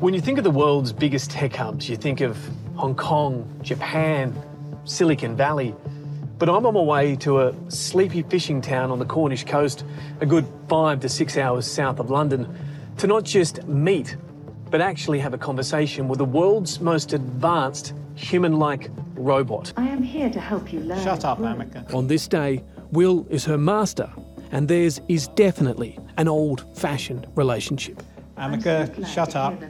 When you think of the world's biggest tech hubs, you think of Hong Kong, Japan, Silicon Valley. But I'm on my way to a sleepy fishing town on the Cornish coast, a good five to six hours south of London, to not just meet, but actually have a conversation with the world's most advanced human like robot. I am here to help you learn. Shut up, grow. Ameca. On this day, Will is her master, and theirs is definitely an old fashioned relationship. I'm Ameca, so glad shut to up.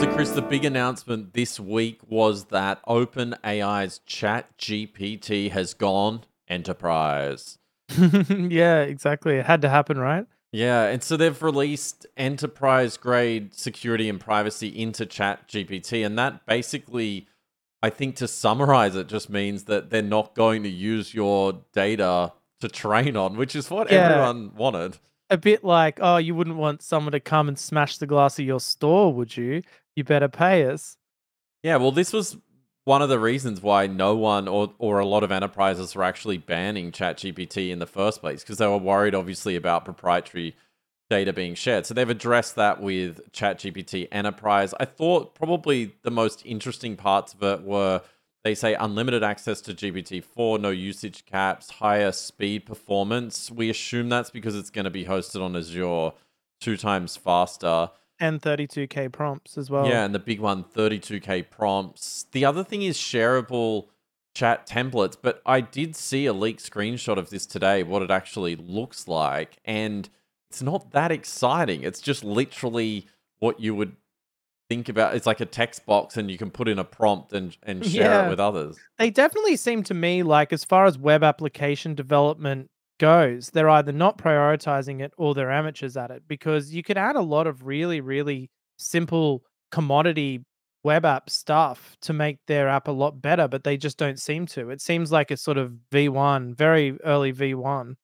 So, Chris, the big announcement this week was that OpenAI's Chat GPT has gone enterprise. yeah, exactly. It had to happen, right? Yeah, and so they've released enterprise grade security and privacy into Chat GPT, and that basically, I think, to summarize it, just means that they're not going to use your data to train on, which is what Yeah. everyone wanted. A bit like, oh, you wouldn't want someone to come and smash the glass of your store, would you? You better pay us. Yeah, well, this was one of the reasons why no one or, or a lot of enterprises were actually banning ChatGPT in the first place because they were worried, obviously, about proprietary data being shared. So they've addressed that with ChatGPT Enterprise. I thought probably the most interesting parts of it were they say unlimited access to GPT-4, no usage caps, higher speed performance. We assume that's because it's going to be hosted on Azure two times faster. And 32k prompts as well. Yeah, and the big one, 32k prompts. The other thing is shareable chat templates, but I did see a leaked screenshot of this today, what it actually looks like, and it's not that exciting. It's just literally what you would think about. It's like a text box, and you can put in a prompt and, and share Yeah. it with others. They definitely seem to me like, as far as web application development goes, they're either not prioritizing it or they're amateurs at it because you could add a lot of really, really simple commodity web app stuff to make their app a lot better, but they just don't seem to. It seems like a sort of V1, very early V1.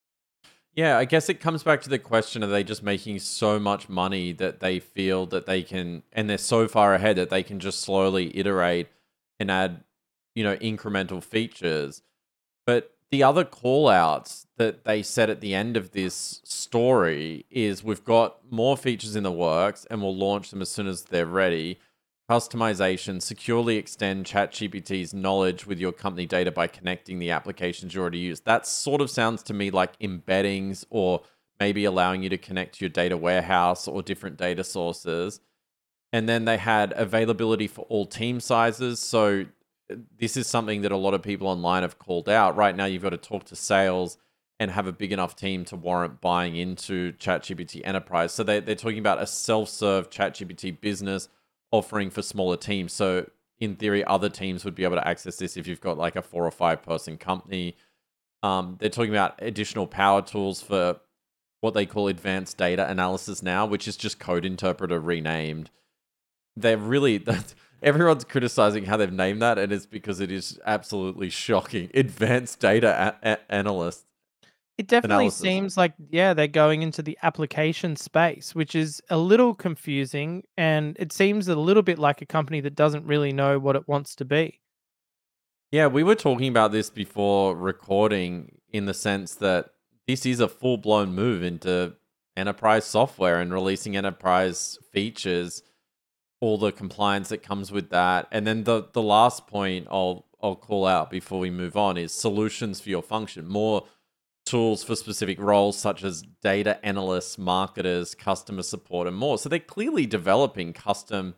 Yeah, I guess it comes back to the question: Are they just making so much money that they feel that they can, and they're so far ahead that they can just slowly iterate and add, you know, incremental features? But the other call outs that they said at the end of this story is we've got more features in the works and we'll launch them as soon as they're ready. Customization, securely extend ChatGPT's knowledge with your company data by connecting the applications you already use. That sort of sounds to me like embeddings or maybe allowing you to connect to your data warehouse or different data sources. And then they had availability for all team sizes. So uh, this is something that a lot of people online have called out. Right now, you've got to talk to sales and have a big enough team to warrant buying into ChatGPT Enterprise. So they, they're talking about a self serve ChatGPT business offering for smaller teams. So, in theory, other teams would be able to access this if you've got like a four or five person company. Um, they're talking about additional power tools for what they call advanced data analysis now, which is just code interpreter renamed. They're really everyone's criticizing how they've named that, and it's because it is absolutely shocking. Advanced data a- a-. It definitely Analysis. seems like, yeah, they're going into the application space, which is a little confusing. And it seems a little bit like a company that doesn't really know what it wants to be. Yeah, we were talking about this before recording in the sense that this is a full blown move into enterprise software and releasing enterprise features, all the compliance that comes with that. And then the the last point I'll I'll call out before we move on is solutions for your function. More tools for specific roles such as data analysts, marketers, customer support, and more. So they're clearly developing custom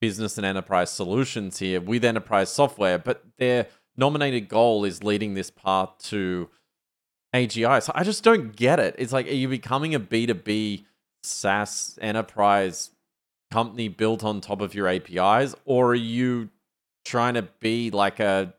business and enterprise solutions here with enterprise software, but their nominated goal is leading this path to AGI. So I just don't get it. It's like, are you becoming a B2B SaaS enterprise company built on top of your APIs, or are you trying to be like a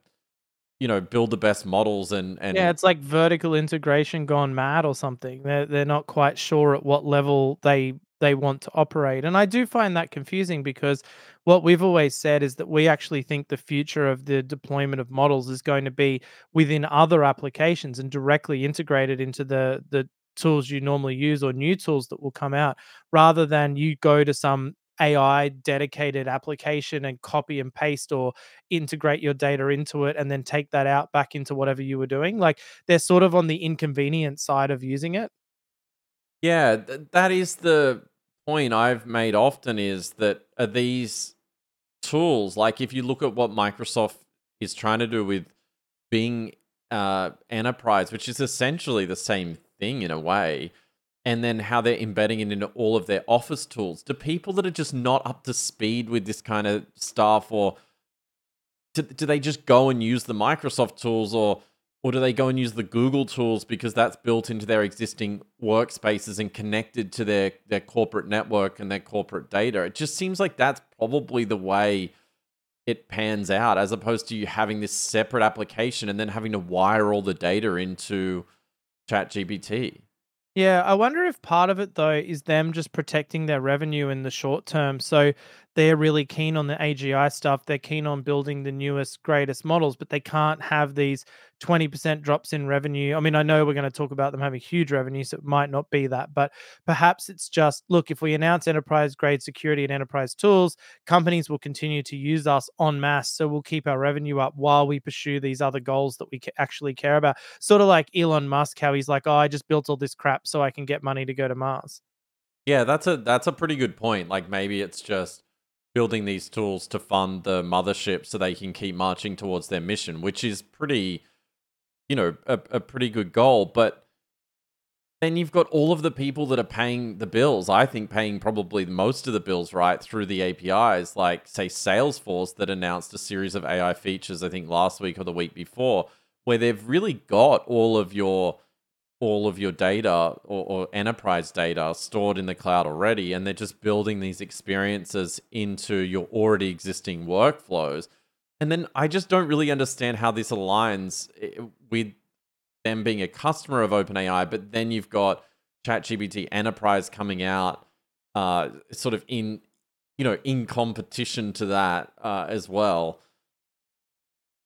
you know build the best models and and yeah, it's like vertical integration gone mad or something. They're they're not quite sure at what level they they want to operate. And I do find that confusing because what we've always said is that we actually think the future of the deployment of models is going to be within other applications and directly integrated into the the tools you normally use or new tools that will come out rather than you go to some AI dedicated application and copy and paste or integrate your data into it and then take that out back into whatever you were doing. Like they're sort of on the inconvenient side of using it. Yeah, th- that is the point I've made often is that are these tools like if you look at what Microsoft is trying to do with Bing uh, Enterprise, which is essentially the same thing in a way, and then how they're embedding it into all of their Office tools. Do people that are just not up to speed with this kind of stuff, or do, do they just go and use the Microsoft tools, or or do they go and use the Google tools because that's built into their existing workspaces and connected to their, their corporate network and their corporate data? It just seems like that's probably the way it pans out, as opposed to you having this separate application and then having to wire all the data into ChatGPT. Yeah, I wonder if part of it though is them just protecting their revenue in the short term. So they're really keen on the AGI stuff. They're keen on building the newest, greatest models, but they can't have these 20% drops in revenue. I mean, I know we're going to talk about them having huge revenue, so it might not be that, but perhaps it's just look, if we announce enterprise grade security and enterprise tools, companies will continue to use us en masse. So we'll keep our revenue up while we pursue these other goals that we actually care about. Sort of like Elon Musk, how he's like, oh, I just built all this crap so I can get money to go to Mars. Yeah, that's a that's a pretty good point. Like maybe it's just building these tools to fund the mothership so they can keep marching towards their mission, which is pretty, you know, a, a pretty good goal. But then you've got all of the people that are paying the bills. I think paying probably most of the bills, right, through the APIs, like, say, Salesforce, that announced a series of AI features, I think last week or the week before, where they've really got all of your all of your data or, or, enterprise data stored in the cloud already, and they're just building these experiences into your already existing workflows. And then I just don't really understand how this aligns eh, with them being a customer of OpenAI, but then you've got ChatGPT Enterprise coming out, uh, sort of in, you know, in competition to that uh, as well.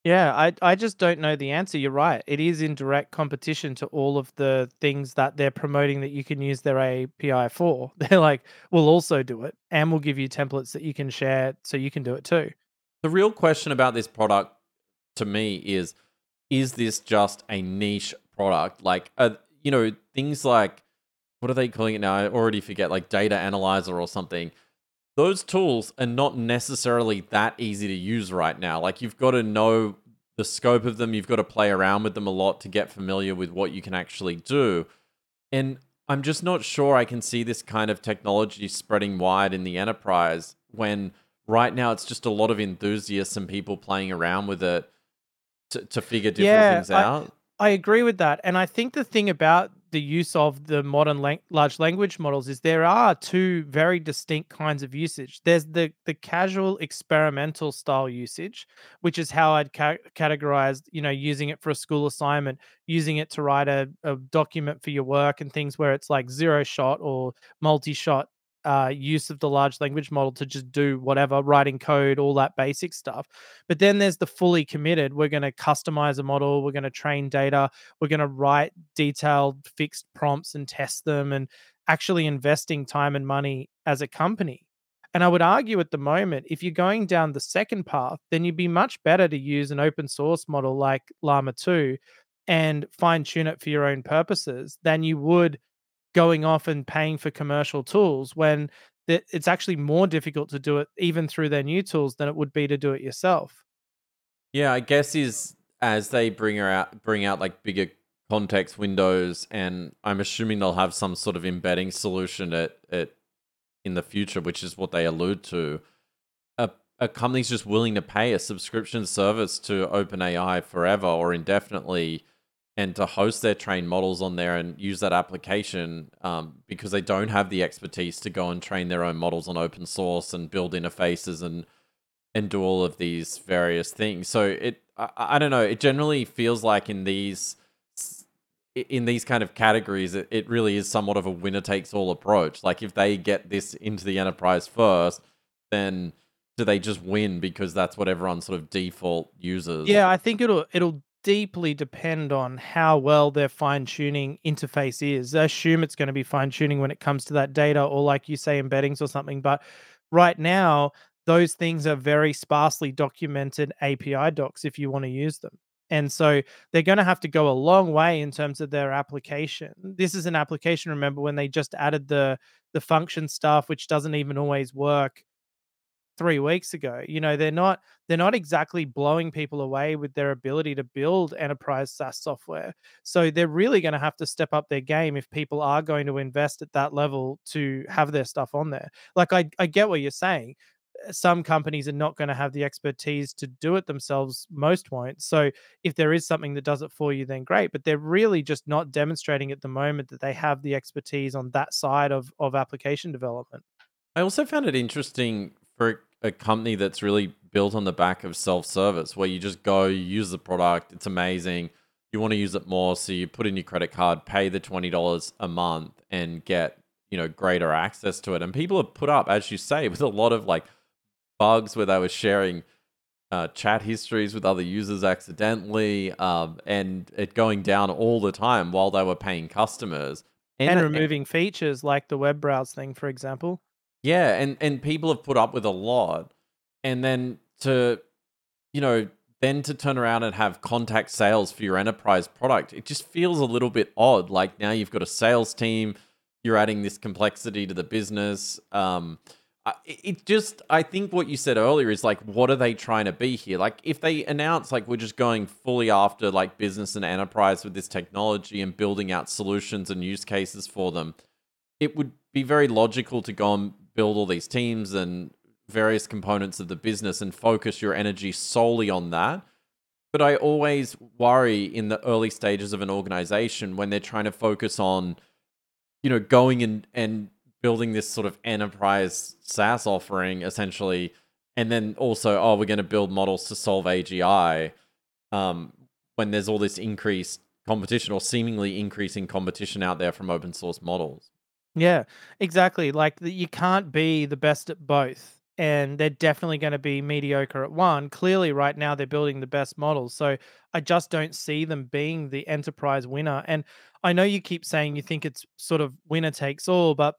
Yeah, I I just don't know the answer. You're right. It is in direct competition to all of the things that they're promoting that you can use their API for. They're like, we'll also do it and we'll give you templates that you can share so you can do it too. The real question about this product to me is is this just a niche product? Like uh, you know, things like what are they calling it now? I already forget like data analyzer or something those tools are not necessarily that easy to use right now. Like you've got to know the scope of them, you've got to play around with them a lot to get familiar with what you can actually do. And I'm just not sure I can see this kind of technology spreading wide in the enterprise when right now it's just a lot of enthusiasts and people playing around with it to, to figure different yeah, things out. I, I agree with that. And I think the thing about the use of the modern lang- large language models is there are two very distinct kinds of usage. There's the the casual experimental style usage, which is how I'd ca- categorize, you know, using it for a school assignment, using it to write a, a document for your work and things where it's like zero shot or multi shot uh, use of the large language model to just do whatever, writing code, all that basic stuff. But then there's the fully committed. We're going to customize a model. We're going to train data. We're going to write detailed fixed prompts and test them and actually investing time and money as a company. And I would argue at the moment, if you're going down the second path, then you'd be much better to use an open source model like Llama 2 and fine tune it for your own purposes than you would going off and paying for commercial tools when it's actually more difficult to do it even through their new tools than it would be to do it yourself. Yeah, I guess is as they bring out bring out like bigger context windows and I'm assuming they'll have some sort of embedding solution at, at in the future, which is what they allude to. A, a company's just willing to pay a subscription service to OpenAI forever or indefinitely and to host their trained models on there and use that application um, because they don't have the expertise to go and train their own models on open source and build interfaces and and do all of these various things. So it I, I don't know. It generally feels like in these in these kind of categories, it, it really is somewhat of a winner takes all approach. Like if they get this into the enterprise first, then do they just win because that's what everyone sort of default uses? Yeah, I think it'll it'll deeply depend on how well their fine tuning interface is. I assume it's going to be fine tuning when it comes to that data, or like you say, embeddings or something. But right now, those things are very sparsely documented API docs if you want to use them. And so they're going to have to go a long way in terms of their application. This is an application, remember, when they just added the the function stuff, which doesn't even always work three weeks ago. You know, they're not they're not exactly blowing people away with their ability to build enterprise SaaS software. So they're really going to have to step up their game if people are going to invest at that level to have their stuff on there. Like I I get what you're saying. Uh, some companies are not going to have the expertise to do it themselves. Most won't. So if there is something that does it for you, then great. But they're really just not demonstrating at the moment that they have the expertise on that side of of application development. I also found it interesting for a company that's really built on the back of self-service where you just go you use the product it's amazing you want to use it more so you put in your credit card pay the $20 a month and get you know greater access to it. And people have put up as you say with a lot of like bugs where they were sharing uh, chat histories with other users accidentally um, and it going down all the time while they were paying customers. And, and removing and, features like the web browse thing for example yeah, and and people have put up with a lot, and then to, you know, then to turn around and have contact sales for your enterprise product, it just feels a little bit odd. Like now you've got a sales team, you're adding this complexity to the business. Um, it just, I think what you said earlier is like, what are they trying to be here? Like, if they announce like we're just going fully after like business and enterprise with this technology and building out solutions and use cases for them, it would be very logical to go and build all these teams and various components of the business and focus your energy solely on that. But I always worry in the early stages of an organization when they're trying to focus on, you know, going and, and building this sort of enterprise SaaS offering essentially. And then also, oh, we're going to build models to solve AGI. Um, when there's all this increased competition or seemingly increasing competition out there from open source models. Yeah, exactly. Like you can't be the best at both. And they're definitely going to be mediocre at one. Clearly, right now, they're building the best models. So I just don't see them being the enterprise winner. And I know you keep saying you think it's sort of winner takes all, but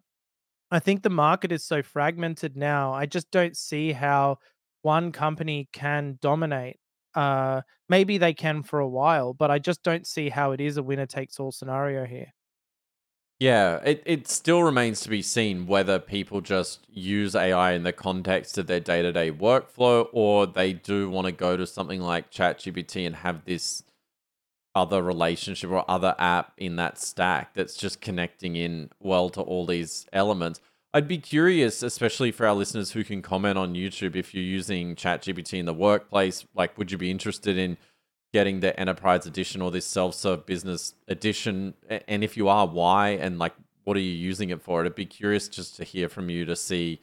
I think the market is so fragmented now. I just don't see how one company can dominate. Uh, maybe they can for a while, but I just don't see how it is a winner takes all scenario here. Yeah, it, it still remains to be seen whether people just use AI in the context of their day to day workflow or they do want to go to something like ChatGPT and have this other relationship or other app in that stack that's just connecting in well to all these elements. I'd be curious, especially for our listeners who can comment on YouTube, if you're using ChatGPT in the workplace, like, would you be interested in? Getting the enterprise edition or this self-serve business edition. And if you are why? And like what are you using it for? I'd be curious just to hear from you to see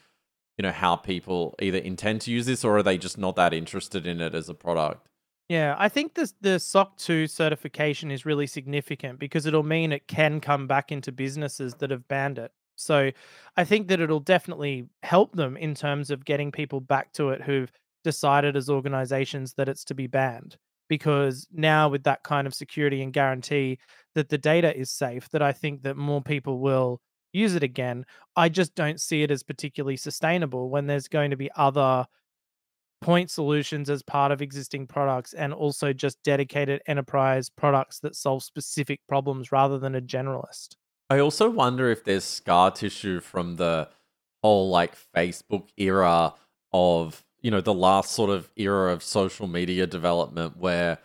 you know how people either intend to use this or are they just not that interested in it as a product? Yeah i think this the soc 2 certification is really significant because it'll mean it can come back into businesses that have banned it. So i think that it'll definitely help them in terms of getting people back to it who've decided as organizations that it's to be banned because now with that kind of security and guarantee that the data is safe that i think that more people will use it again. I just don't see it as particularly sustainable when there's going to be other point solutions as part of existing products and also just dedicated enterprise products that solve specific problems rather than a generalist. I also wonder if there's scar tissue from the whole like facebook era of you know the last sort of era of social media development where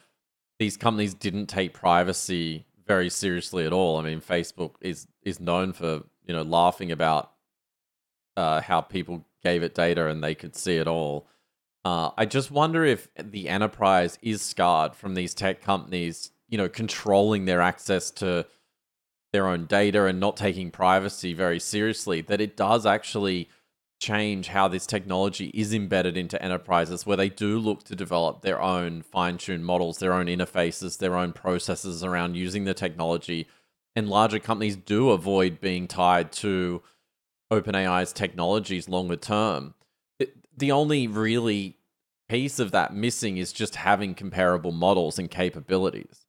these companies didn't take privacy very seriously at all. I mean, Facebook is is known for you know laughing about uh, how people gave it data and they could see it all. Uh, I just wonder if the enterprise is scarred from these tech companies, you know, controlling their access to their own data and not taking privacy very seriously. That it does actually change how this technology is embedded into enterprises where they do look to develop their own fine-tuned models, their own interfaces, their own processes around using the technology. And larger companies do avoid being tied to OpenAI's technologies longer term. It, the only really piece of that missing is just having comparable models and capabilities.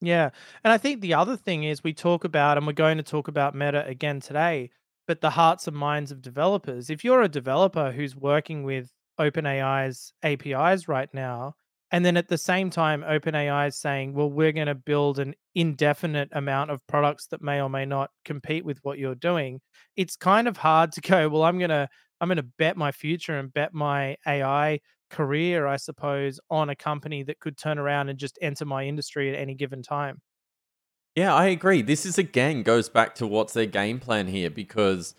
Yeah. And I think the other thing is we talk about, and we're going to talk about Meta again today, but the hearts and minds of developers. If you're a developer who's working with OpenAI's APIs right now, And then at the same time, OpenAI is saying, well, we're going to build an indefinite amount of products that may or may not compete with what you're doing. It's kind of hard to go, well, I'm going to I'm going to bet my future and bet my AI career, I suppose, on a company that could turn around and just enter my industry at any given time. Yeah, I agree. This is again goes back to what's their game plan here because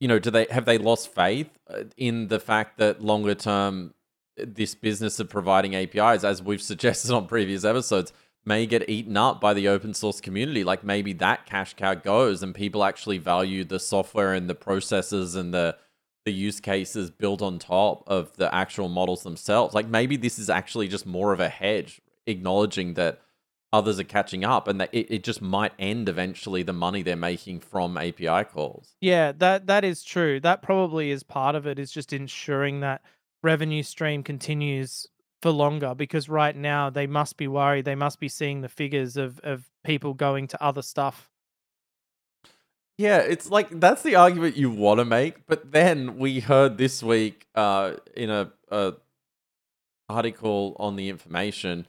you know, do they have they lost faith uh, in the fact that longer term this business of providing APIs, as we've suggested on previous episodes, may get eaten up by the open source community. Like maybe that cash cow goes and people actually value the software and the processes and the the use cases built on top of the actual models themselves. Like maybe this is actually just more of a hedge, acknowledging that others are catching up and that it, it just might end eventually the money they're making from API calls. Yeah, that that is true. That probably is part of it is just ensuring that revenue stream continues for longer because right now they must be worried. They must be seeing the figures of of people going to other stuff. Yeah, it's like that's the argument you want to make, but then we heard this week uh, in a, a article on the information,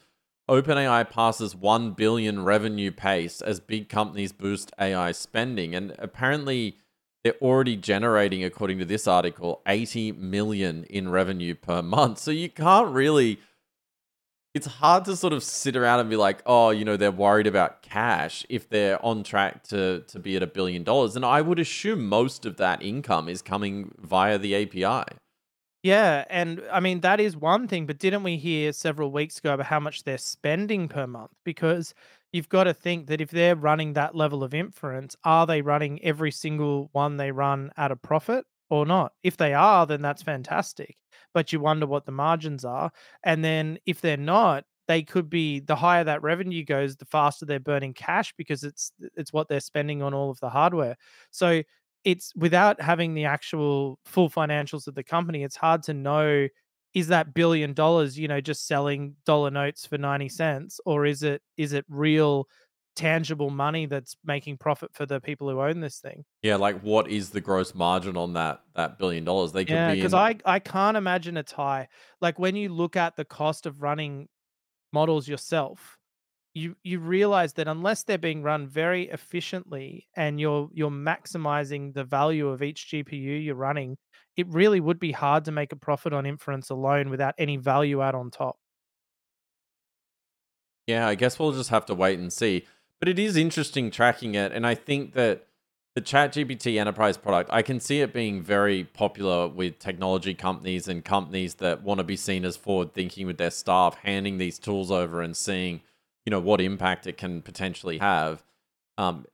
OpenAI passes 1 billion revenue pace as big companies boost AI spending and apparently they're already generating according to this article 80 million in revenue per month. So you can't really it's hard to sort of sit around and be like, oh, you know, they're worried about cash if they're on track to to be at a billion dollars. And I would assume most of that income is coming via the API. Yeah, and I mean that is one thing, but didn't we hear several weeks ago about how much they're spending per month? Because you've got to think that if they're running that level of inference, are they running every single one they run at a profit or not? If they are, then that's fantastic but you wonder what the margins are. And then if they're not, they could be the higher that revenue goes, the faster they're burning cash because it's it's what they're spending on all of the hardware. So it's without having the actual full financials of the company, it's hard to know is that billion dollars, you know, just selling dollar notes for 90 cents or is it is it real tangible money that's making profit for the people who own this thing. Yeah, like what is the gross margin on that that billion dollars? They could yeah, be because in... I I can't imagine a tie. Like when you look at the cost of running models yourself, you you realize that unless they're being run very efficiently and you're you're maximizing the value of each GPU you're running, it really would be hard to make a profit on inference alone without any value add on top. Yeah, I guess we'll just have to wait and see. But it is interesting tracking it, and I think that the ChatGPT enterprise product, I can see it being very popular with technology companies and companies that want to be seen as forward thinking with their staff, handing these tools over and seeing, you know, what impact it can potentially have. Um,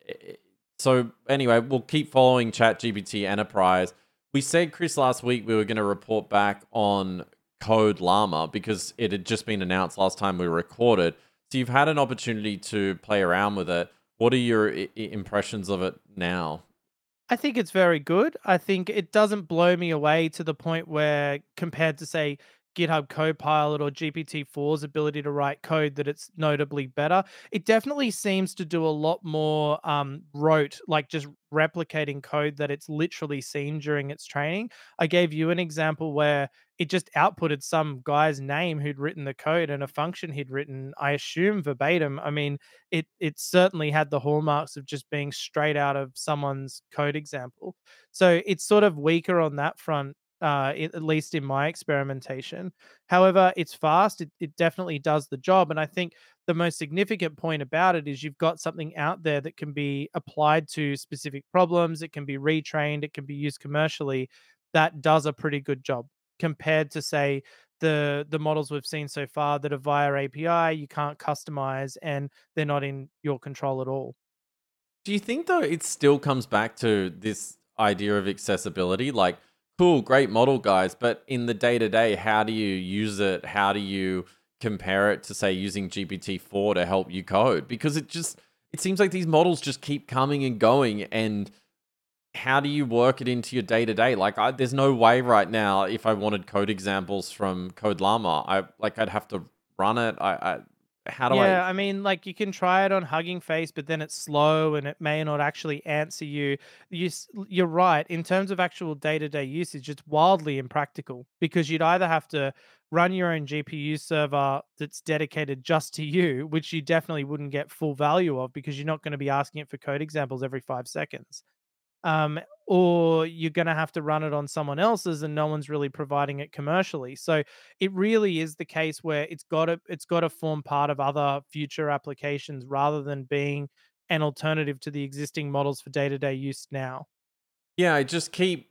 so anyway, we'll keep following ChatGPT enterprise. We said Chris last week we were going to report back on Code Llama because it had just been announced last time we recorded. So you've had an opportunity to play around with it. What are your I- impressions of it now? I think it's very good. I think it doesn't blow me away to the point where, compared to, say, GitHub Copilot or GPT-4's ability to write code that it's notably better. It definitely seems to do a lot more um, rote, like just replicating code that it's literally seen during its training. I gave you an example where it just outputted some guy's name who'd written the code and a function he'd written, I assume verbatim. I mean, it it certainly had the hallmarks of just being straight out of someone's code example. So it's sort of weaker on that front uh, at least in my experimentation. However, it's fast. It, it definitely does the job. And I think the most significant point about it is you've got something out there that can be applied to specific problems. It can be retrained. It can be used commercially. That does a pretty good job compared to say the the models we've seen so far that are via API. You can't customize and they're not in your control at all. Do you think though it still comes back to this idea of accessibility? Like cool, great model, guys. But in the day to day, how do you use it? How do you compare it to, say, using GPT 4 to help you code? Because it just, it seems like these models just keep coming and going. And how do you work it into your day to day? Like, I, there's no way right now, if I wanted code examples from Code Llama, I like, I'd have to run it. I, I how do Yeah, I? I mean, like you can try it on Hugging Face, but then it's slow and it may not actually answer you. You you're right in terms of actual day-to-day usage. It's wildly impractical because you'd either have to run your own GPU server that's dedicated just to you, which you definitely wouldn't get full value of because you're not going to be asking it for code examples every five seconds. Um, or you're going to have to run it on someone else's and no one's really providing it commercially. So it really is the case where it's got to it's got to form part of other future applications rather than being an alternative to the existing models for day-to-day use now. Yeah, I just keep.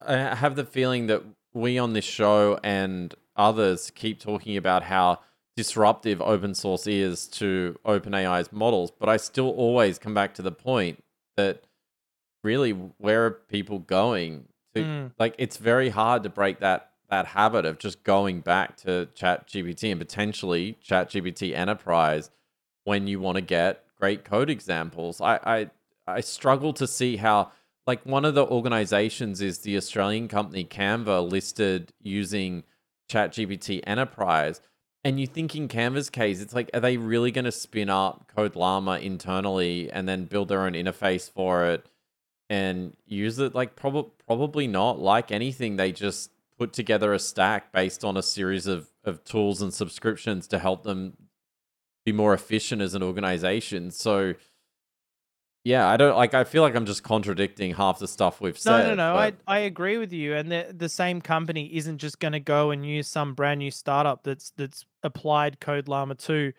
I have the feeling that we on this show and others keep talking about how disruptive open source is to OpenAI's models, but I still always come back to the point that really where are people going to Mm. like it's very hard to break that that habit of just going back to chat gpt and potentially chat gpt enterprise when you want to get great code examples I, I i struggle to see how like one of the organizations is the australian company canva listed using chat gpt enterprise and you think in Canva's case, it's like, are they really going to spin up Code Llama internally and then build their own interface for it and use it? Like, prob- probably not. Like anything, they just put together a stack based on a series of, of tools and subscriptions to help them be more efficient as an organization. So, yeah, I don't like, I feel like I'm just contradicting half the stuff we've No, said. no, no. but- I I agree with you. And the the same company isn't just going to go and use some brand new startup that's that's applied Code Llama 2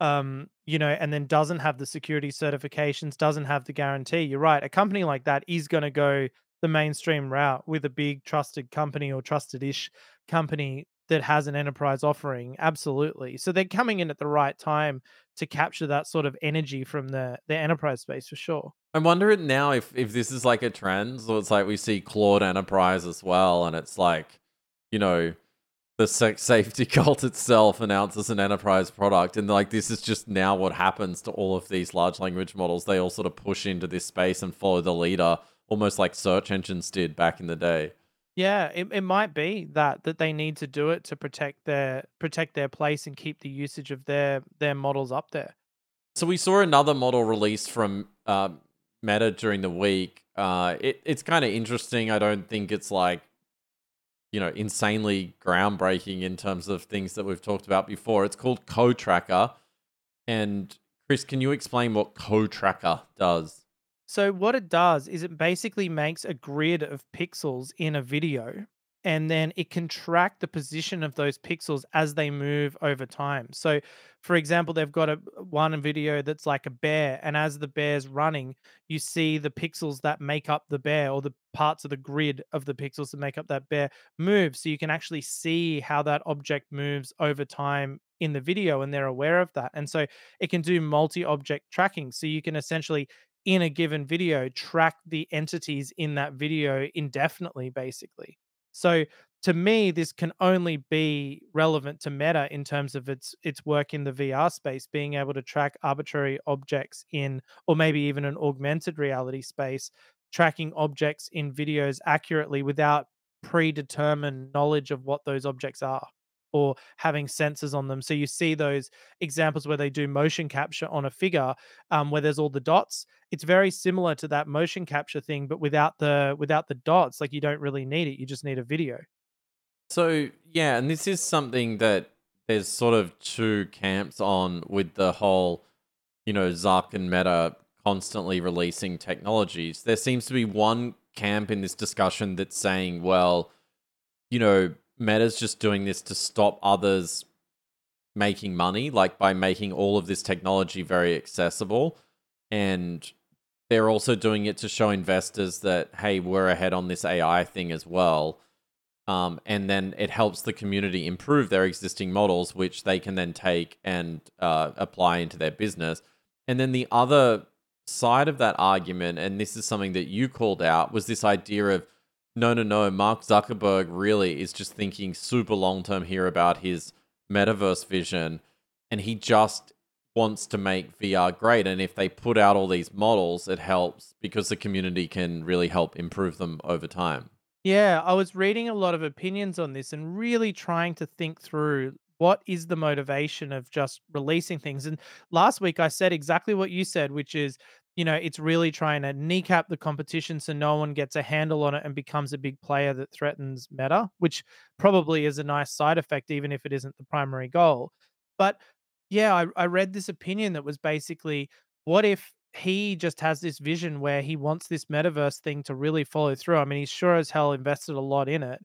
um, you know, and then doesn't have the security certifications, doesn't have the guarantee. You're right. A company like that is going to go the mainstream route with a big trusted company or trusted-ish company that has an enterprise offering. Absolutely. So they're coming in at the right time to capture that sort of energy from the the enterprise space for sure. I'm wondering now if if this is like a trend. So it's like we see Claude Enterprise as well, and it's like, you know, the sex safety cult itself announces an enterprise product, and like this is just now what happens to all of these large language models. They all sort of push into this space and follow the leader, almost like search engines did back in the day. Yeah, it, it might be that that they need to do it to protect their protect their place and keep the usage of their their models up there. So we saw another model released from uh, Meta during the week. Uh, it, it's kind of interesting. I don't think it's like, you know, insanely groundbreaking in terms of things that we've talked about before. It's called Co-Tracker. And Chris, can you explain what Co-Tracker does? So what it does is it basically makes a grid of pixels in a video and then it can track the position of those pixels as they move over time. So for example, they've got a uh, one video that's like a bear and as the bear's running, you see the pixels that make up the bear or the parts of the grid of the pixels that make up that bear move so you can actually see how that object moves over time in the video and they're aware of that. And so it can do multi-object tracking so you can essentially in a given video track the entities in that video indefinitely basically so to me this can only be relevant to meta in terms of its its work in the vr space being able to track arbitrary objects in or maybe even an augmented reality space tracking objects in videos accurately without predetermined knowledge of what those objects are or having sensors on them. So you see those examples where they do motion capture on a figure um, where there's all the dots. It's very similar to that motion capture thing but without the without the dots like you don't really need it you just need a video. So yeah, and this is something that there's sort of two camps on with the whole, you know, Zuck and Meta constantly releasing technologies. There seems to be one camp in this discussion that's saying, well, you know, Meta's just doing this to stop others making money, like by making all of this technology very accessible. And they're also doing it to show investors that, hey, we're ahead on this AI thing as well. Um, and then it helps the community improve their existing models, which they can then take and uh, apply into their business. And then the other side of that argument, and this is something that you called out, was this idea of no, no, no, Mark Zuckerberg really is just thinking super long term here about his metaverse vision, and he just wants to make VR great. And if they put out all these models, it helps because the community can really help improve them over time. Yeah, I was reading a lot of opinions on this and really trying to think through what is the motivation of just releasing things? And last week I said exactly what you said, which is, you know, it's really trying to kneecap the competition so no one gets a handle on it and becomes a big player that threatens meta, which probably is a nice side effect, even if it isn't the primary goal. But yeah, I, I read this opinion that was basically what if he just has this vision where he wants this metaverse thing to really follow through. I mean, he's sure as hell invested a lot in it.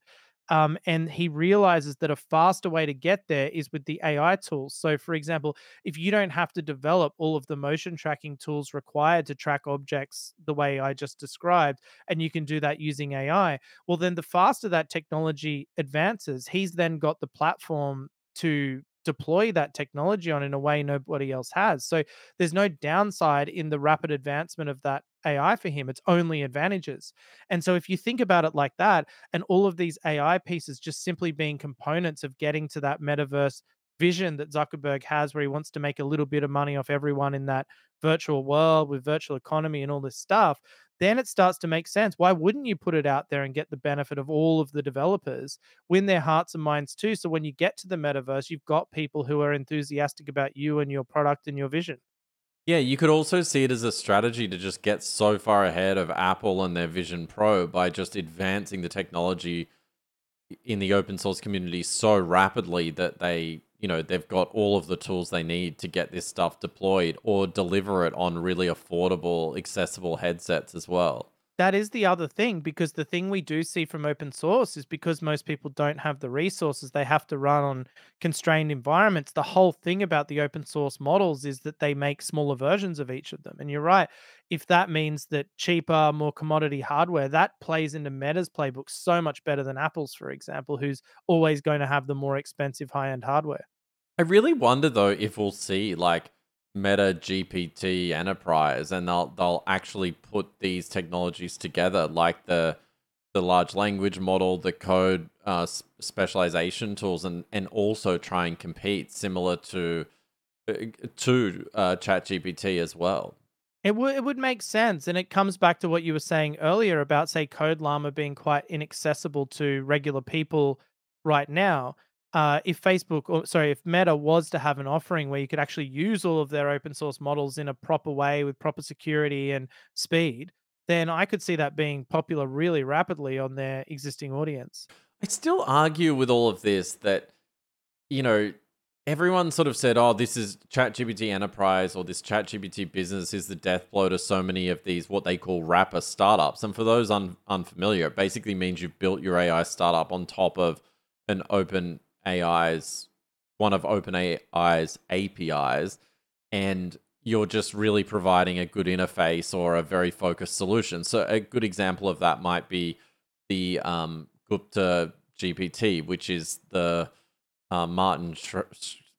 Um, and he realizes that a faster way to get there is with the AI tools. So, for example, if you don't have to develop all of the motion tracking tools required to track objects the way I just described, and you can do that using AI, well, then the faster that technology advances, he's then got the platform to deploy that technology on in a way nobody else has. So there's no downside in the rapid advancement of that AI for him. It's only advantages. And so if you think about it like that, and all of these AI pieces just simply being components of getting to that metaverse vision that Zuckerberg has, where he wants to make a little bit of money off everyone in that virtual world with virtual economy and all this stuff, then it starts to make sense. Why wouldn't you put it out there and get the benefit of all of the developers, win their hearts and minds too? So when you get to the metaverse, you've got people who are enthusiastic about you and your product and your vision. Yeah, you could also see it as a strategy to just get so far ahead of Apple and their Vision Pro by just advancing the technology in the open source community so rapidly that they you know they've got all of the tools they need to get this stuff deployed or deliver it on really affordable accessible headsets as well that is the other thing because the thing we do see from open source is because most people don't have the resources they have to run on constrained environments. The whole thing about the open source models is that they make smaller versions of each of them and you're right if that means that cheaper more commodity hardware that plays into meta's playbook so much better than apple's for example who's always going to have the more expensive high end hardware. I really wonder though if we'll see like Meta GPT Enterprise and they'll they'll actually put these technologies together, like the the large language model, the code uh, specialization tools, and and also try and compete similar to uh, to uh, ChatGPT as well. It would it would make sense, and it comes back to what you were saying earlier about say Code Llama being quite inaccessible to regular people right now uh, if Facebook or sorry, if Meta was to have an offering where you could actually use all of their open source models in a proper way with proper security and speed, then I could see that being popular really rapidly on their existing audience. I still argue with all of this that, you know, everyone sort of said, oh, this is ChatGPT Enterprise or this ChatGPT business is the death blow to so many of these, what they call wrapper startups. And for those un- unfamiliar, it basically means you've built your AI startup on top of an open AI's one of OpenAI's APIs, and you're just really providing a good interface or a very focused solution. So a good example of that might be the um, Gupta GPT, which is the uh, Martin. Sh-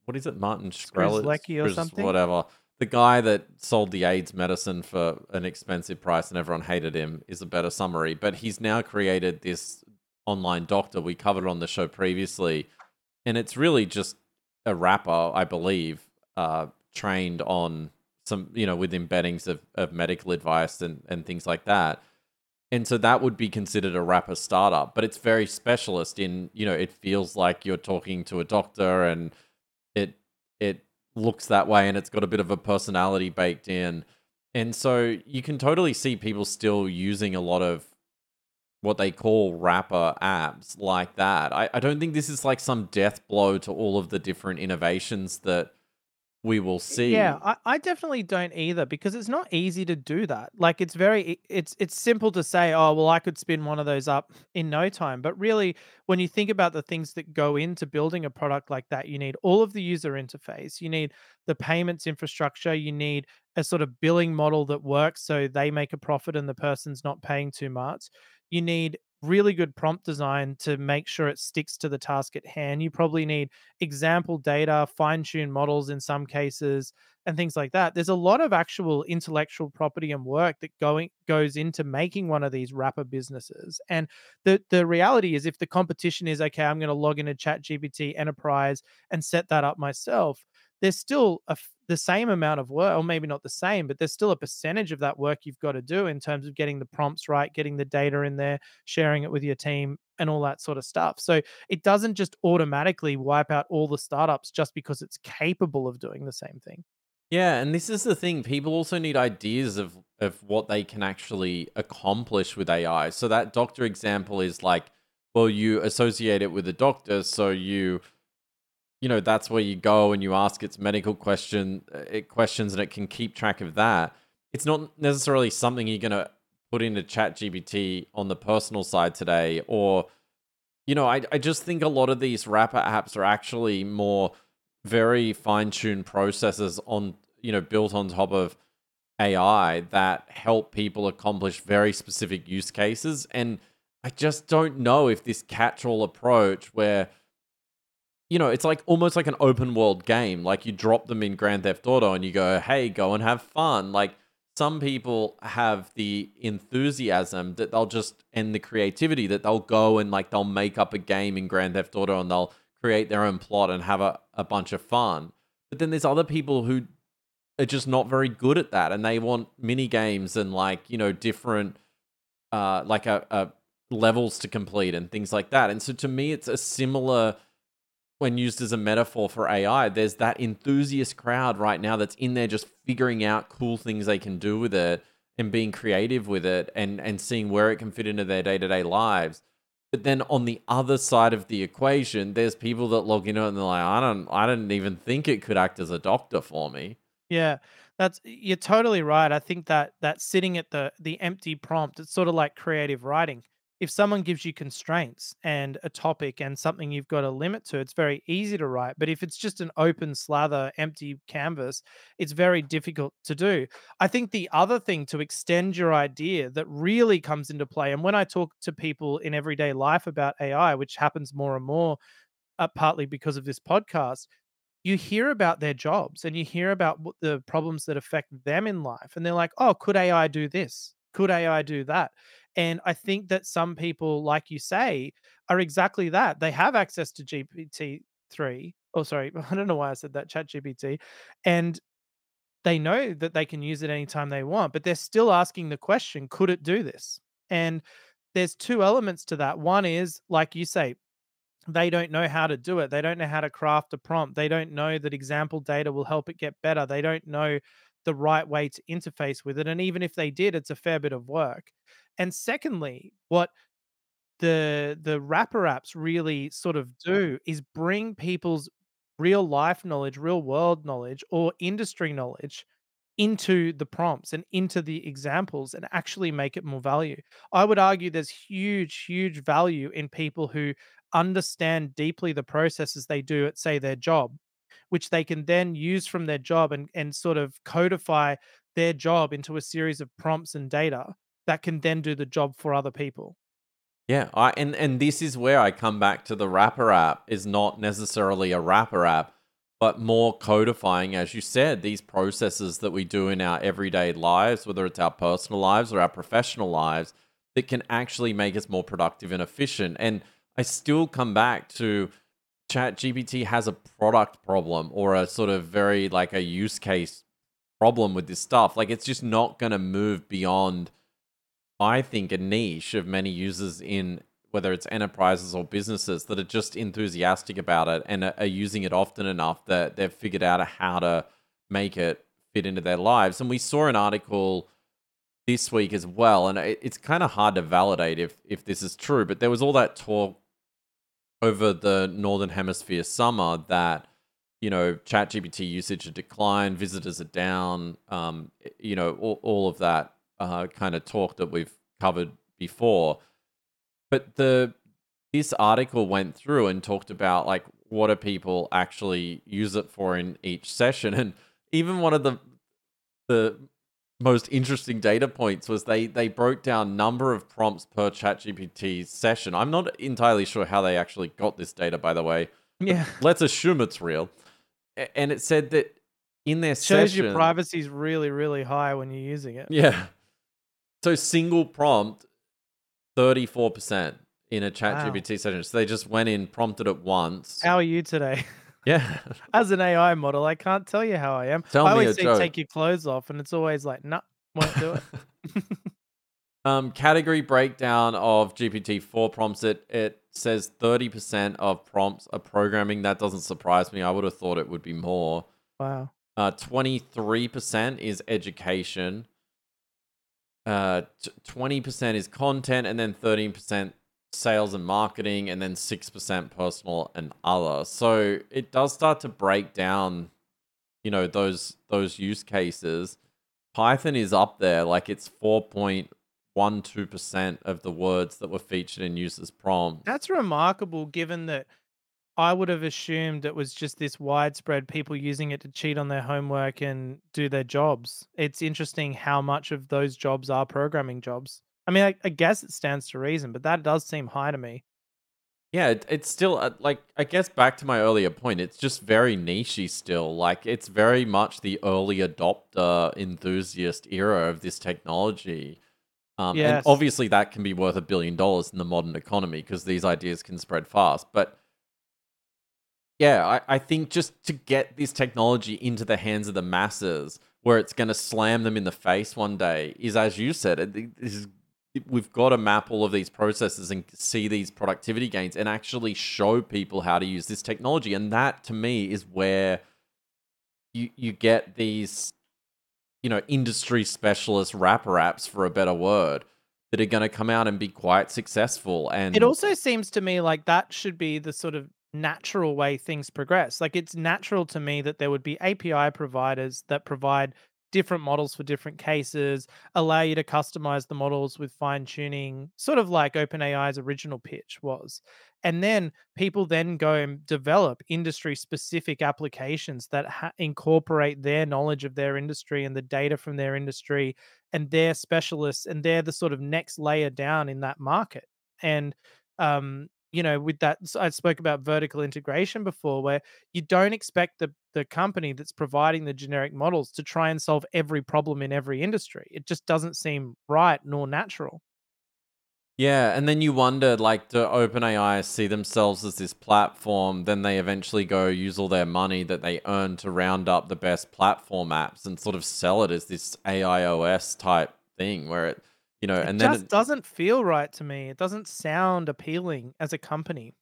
what is it, Martin Shkreli or something? Whatever. The guy that sold the AIDS medicine for an expensive price and everyone hated him is a better summary. But he's now created this online doctor we covered on the show previously and it's really just a wrapper, I believe, uh, trained on some, you know, with embeddings of, of medical advice and, and things like that. And so that would be considered a wrapper startup, but it's very specialist in, you know, it feels like you're talking to a doctor and it it looks that way and it's got a bit of a personality baked in. And so you can totally see people still using a lot of what they call wrapper apps like that. I, I don't think this is like some death blow to all of the different innovations that we will see. Yeah, I, I definitely don't either because it's not easy to do that. Like it's very it's it's simple to say, oh well I could spin one of those up in no time. But really when you think about the things that go into building a product like that, you need all of the user interface, you need the payments infrastructure, you need a sort of billing model that works so they make a profit and the person's not paying too much you need really good prompt design to make sure it sticks to the task at hand. You probably need example data, fine tuned models in some cases, and things like that. There's a lot of actual intellectual property and work that going goes into making one of these wrapper businesses. And the the reality is, if the competition is okay, I'm going to log into Chat GPT Enterprise and set that up myself. There's still a the same amount of work, or maybe not the same, but there's still a percentage of that work you've got to do in terms of getting the prompts right, getting the data in there, sharing it with your team, and all that sort of stuff. So it doesn't just automatically wipe out all the startups just because it's capable of doing the same thing. Yeah, and this is the thing. People also need ideas of of what they can actually accomplish with AI. So that doctor example is like, well, you associate it with a doctor, so you you know that's where you go and you ask its medical question uh, it questions and it can keep track of that. It's not necessarily something you're going to put into chat gpt on the personal side today or you know I, I just think a lot of these wrapper apps are actually more very fine-tuned processes on you know built on top of ai that help people accomplish very specific use cases. And i just don't know if this catch-all approach where you know, it's like almost like an open world game. Like you drop them in Grand Theft Auto and you go, hey, go and have fun. Like some people have the enthusiasm that they'll just and the creativity that they'll go and like they'll make up a game in Grand Theft Auto and they'll create their own plot and have a, a bunch of fun. But then there's other people who are just not very good at that and they want mini games and like, you know, different uh like a, a levels to complete and things like that. And so to me it's a similar when used as a metaphor for AI, there's that enthusiast crowd right now that's in there just figuring out cool things they can do with it and being creative with it and and seeing where it can fit into their day-to-day lives. But then on the other side of the equation, there's people that log in and they're like, I don't I didn't even think it could act as a doctor for me. Yeah, that's you're totally right. I think that that sitting at the the empty prompt, it's sort of like creative writing if someone gives you constraints and a topic and something you've got a limit to, it's very easy to write. But if it's just an open slather, empty canvas, it's very difficult to do. I think the other thing to extend your idea that really comes into play, and when I talk to people in everyday life about AI, which happens more and more, uh, partly because of this podcast, you hear about their jobs and you hear about what the problems that affect them in life. And they're like, oh, could AI do this? Could AI do that? And I think that some people, like you say, are exactly that. They have access to GPT-3. Oh, sorry. I don't know why I said that, Chat GPT. And they know that they can use it anytime they want, but they're still asking the question, could it do this? And there's two elements to that. One is, like you say, they don't know how to do it. They don't know how to craft a prompt. They don't know that example data will help it get better. They don't know the right way to interface with it. And even if they did, it's a fair bit of work. And secondly, what the the wrapper apps really sort of do is bring people's real life knowledge, real world knowledge, or industry knowledge into the prompts and into the examples and actually make it more value. I would argue there's huge, huge value in people who understand deeply the processes they do at, say, their job, which they can then use from their job and, and sort of codify their job into a series of prompts and data that can then do the job for other people. Yeah, I and and this is where I come back to the wrapper app is not necessarily a wrapper app, but more codifying, as you said, these processes that we do in our everyday lives, whether it's our personal lives or our professional lives, that can actually make us more productive and efficient. And I still come back to Chat GPT has a product problem or a sort of very like a use case problem with this stuff. Like it's just not going to move beyond I think, a niche of many users in whether it's enterprises or businesses that are just enthusiastic about it and are, using it often enough that they've figured out how to make it fit into their lives. And we saw an article this week as well, and it's kind of hard to validate if if this is true, but there was all that talk over the northern hemisphere summer that you know ChatGPT usage had declined, visitors are down, um, you know all, all of that uh, kind of talk that we've covered before. But the this article went through and talked about like what do people actually use it for in each session, and even one of the the most interesting data points was they they broke down number of prompts per ChatGPT session. I'm not entirely sure how they actually got this data, by the way. Yeah, let's assume it's real. And it said that in their shows session, your privacy is really really high when you're using it. Yeah, so single prompt, 34% in a chat wow. GPT session. So they just went in, prompted it once. How are you today? Yeah. As an AI model, I can't tell you how I am. Tell I me a always say joke. take your clothes off, and it's always like, no, won't do it. Um, category breakdown of GPT-4 prompts. It it says 30% of prompts are programming. That doesn't surprise me. I would have thought it would be more. wow. Uh, 23% is education. Uh, 20% is content, and then 13% sales and marketing, and then 6% personal and other. So it does start to break down, you know, those those use cases. Python is up there, like it's 4.12% of the words that were featured in users' prompts. That's remarkable given that I would have assumed it was just this widespread people using it to cheat on their homework and do their jobs. It's interesting how much of those jobs are programming jobs. I mean, I, I guess it stands to reason, but that does seem high to me. Yeah, it, it's still uh, like I guess back to my earlier point. It's just very nichey still. Like it's very much the early adopter enthusiast era of this technology. Um, And obviously, that can be worth a billion dollars in the modern economy because these ideas can spread fast. But yeah, I, I think just to get this technology into the hands of the masses, where it's going to slam them in the face one day, is as you said, it, it- is we've got to map all of these processes and see these productivity gains and actually show people how to use this technology. And that to me is where you you get these you know industry specialist wrapper apps for a better word that are going to come out and be quite successful. And It also seems to me like that should be the sort of natural way things progress. Like it's natural to me that there would be API providers that provide different models for different cases, allow you to customize the models with fine tuning, sort of like OpenAI's original pitch was. And then people then go and develop industry specific applications that ha- incorporate their knowledge of their industry and the data from their industry and their specialists and they're the sort of next layer down in that market. And um you know with that i spoke about vertical integration before where you don't expect the the company that's providing the generic models to try and solve every problem in every industry it just doesn't seem right nor natural Yeah, and then you wonder, like, do OpenAI see themselves as this platform? Then they eventually go use all their money that they earn to round up the best platform apps and sort of sell it as this AIOS type thing, where it, you know, it and then just it- doesn't feel right to me it doesn't sound appealing as a company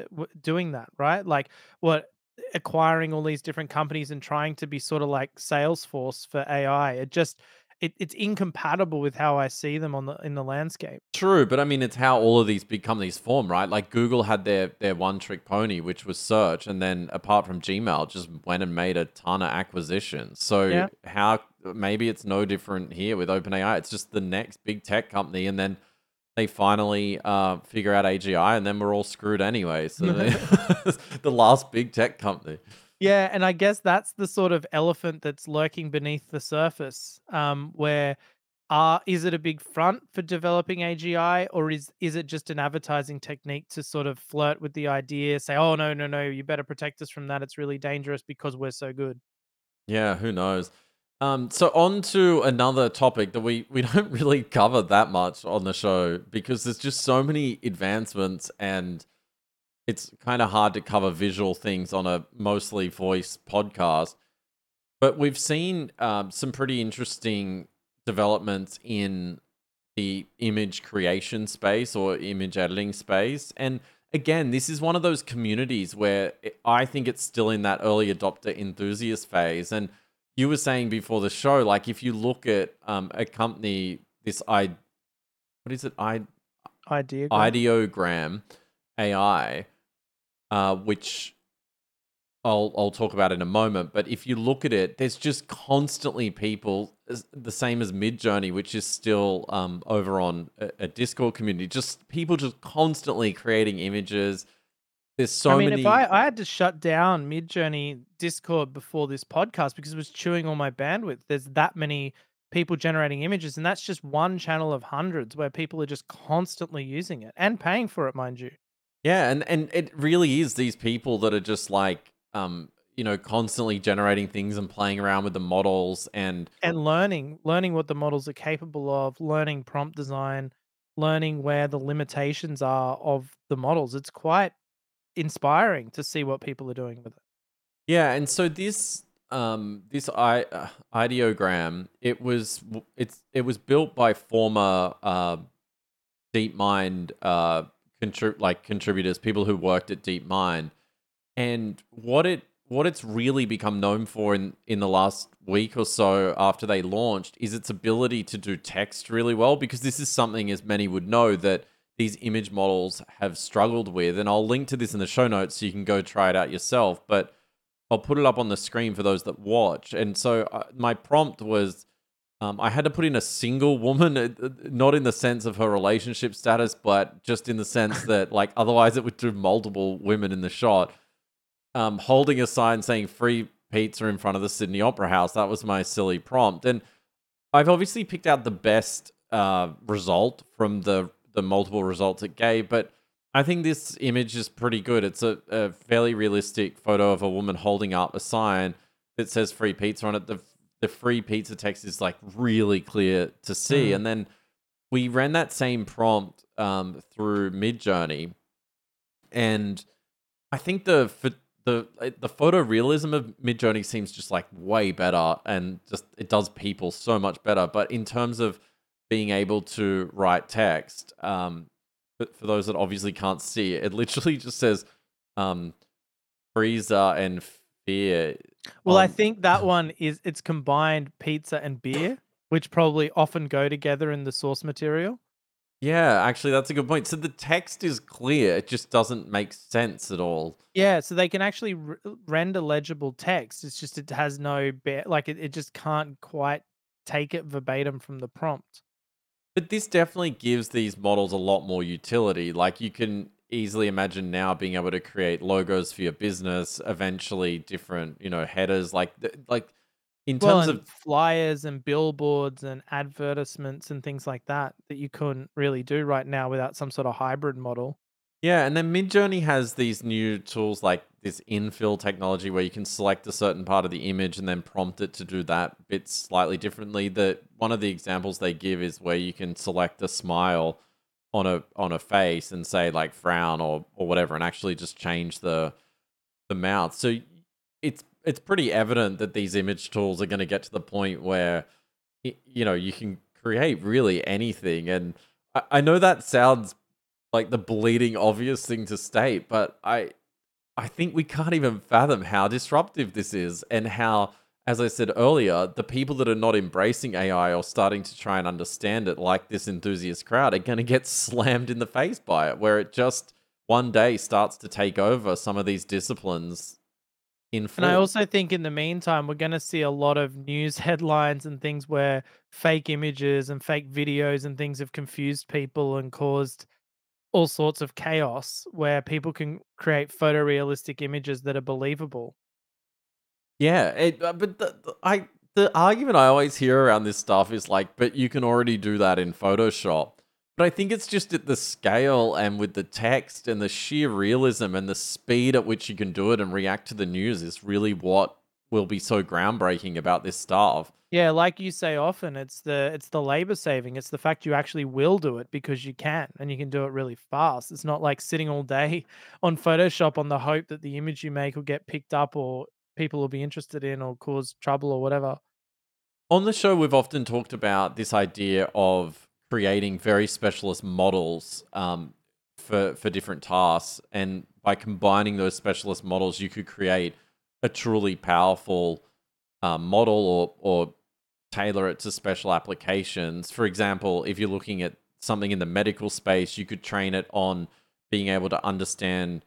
uh, doing that right like what acquiring all these different companies and trying to be sort of like salesforce for ai it just it, it's incompatible with how i see them on the in the landscape True, but I mean, it's how all of these big companies form, right? Like Google had their their one trick pony, which was search, and then apart from Gmail, just went and made a ton of acquisitions. So Yeah. how maybe it's no different here with OpenAI. It's just the next big tech company, and then they finally uh, figure out AGI, and then we're all screwed anyway. So they- the last big tech company. Yeah, and I guess that's the sort of elephant that's lurking beneath the surface. Um, where uh, is it a big front for developing AGI, or is is it just an advertising technique to sort of flirt with the idea, say, "Oh no, no, no, you better protect us from that. It's really dangerous because we're so good." Yeah, who knows? Um, so on to another topic that we, we don't really cover that much on the show because there's just so many advancements and it's kind of hard to cover visual things on a mostly voice podcast. But we've seen um, some pretty interesting developments in the image creation space or image editing space. And again, this is one of those communities where I think it's still in that early adopter enthusiast phase. And you were saying before the show, like if you look at um, a company, this I, what is it? I Idea. ideogram AI, uh, which I'll I'll talk about in a moment. But if you look at it, there's just constantly people, the same as Midjourney, which is still um, over on a, a Discord community. Just people just constantly creating images. There's so I mean, many. if I, I had to shut down Midjourney Discord before this podcast because it was chewing all my bandwidth. There's that many people generating images, and that's just one channel of hundreds where people are just constantly using it and paying for it, mind you. Yeah, and and it really is these people that are just like um you know constantly generating things and playing around with the models and and learning learning what the models are capable of learning prompt design learning where the limitations are of the models it's quite inspiring to see what people are doing with it. Yeah, and so this um this I uh, ideogram it was it's it was built by former uh DeepMind uh contrib- like contributors, people who worked at DeepMind, and what it what it's really become known for in in the last week or so after they launched is its ability to do text really well because this is something as many would know that these image models have struggled with and I'll link to this in the show notes so you can go try it out yourself but I'll put it up on the screen for those that watch and so uh, my prompt was um, I had to put in a single woman, uh, uh, not in the sense of her relationship status, but just in the sense that, like, otherwise it would do multiple women in the shot um, holding a sign saying free pizza in front of the Sydney Opera House. That was my silly prompt. And I've obviously picked out the best uh, result from the, the multiple results it gave, but I think this image is pretty good. It's a, a fairly realistic photo of a woman holding up a sign that says free pizza on it. The, the free pizza text is like really clear to see. Mm. And then we ran that same prompt um, through Midjourney. And I think the the the photorealism of Midjourney seems just like way better, and just it does people so much better. But in terms of being able to write text, um, for, for those that obviously can't see it, it literally just says um, freezer and fear. Well, I think that one is it's combined pizza and beer, which probably often go together in the source material. Yeah, actually, that's a good point. So the text is clear; it just doesn't make sense at all. Yeah, so they can actually r- render legible text. It's just it has no be- like it, it just can't quite take it verbatim from the prompt. But this definitely gives these models a lot more utility. Like you can easily imagine now being able to create logos for your business, eventually different, you know, headers like like in Well, terms of flyers and billboards and advertisements and things like that that you couldn't really do right now without some sort of hybrid model. Yeah, and then Midjourney has these new tools like this infill technology where you can select a certain part of the image and then prompt it to do that bit slightly differently. The one of the examples they give is where you can select a smile on a on a face and say like frown or or whatever and actually just change the the mouth. So it's it's pretty evident that these image tools are going to get to the point where y- you know you can create really anything and I know that sounds like the bleeding obvious thing to state but i i think we can't even fathom how disruptive this is and how as i said earlier the people that are not embracing ai or starting to try and understand it like this enthusiast crowd are going to get slammed in the face by it where it just one day starts to take over some of these disciplines in full. And I also think in the meantime, we're going to see a lot of news headlines and things where fake images and fake videos and things have confused people and caused all sorts of chaos where people can create photorealistic images that are believable. Yeah, it, uh, but the, I the argument I always hear around this stuff is like, but you can already do that in Photoshop. But I think it's just at the scale and with the text and the sheer realism and the speed at which you can do it and react to the news is really what will be so groundbreaking about this stuff. Yeah, like you say often, it's the it's the labor saving. It's the fact you actually will do it because you can and you can do it really fast. It's not like sitting all day on Photoshop on the hope that the image you make will get picked up or people will be interested in or cause trouble or whatever. On the show, we've often talked about this idea of creating very specialist models um, for for different tasks, and by combining those specialist models, you could create a truly powerful uh, model or or tailor it to special applications. For example, if you're looking at something in the medical space, you could train it on being able to understand,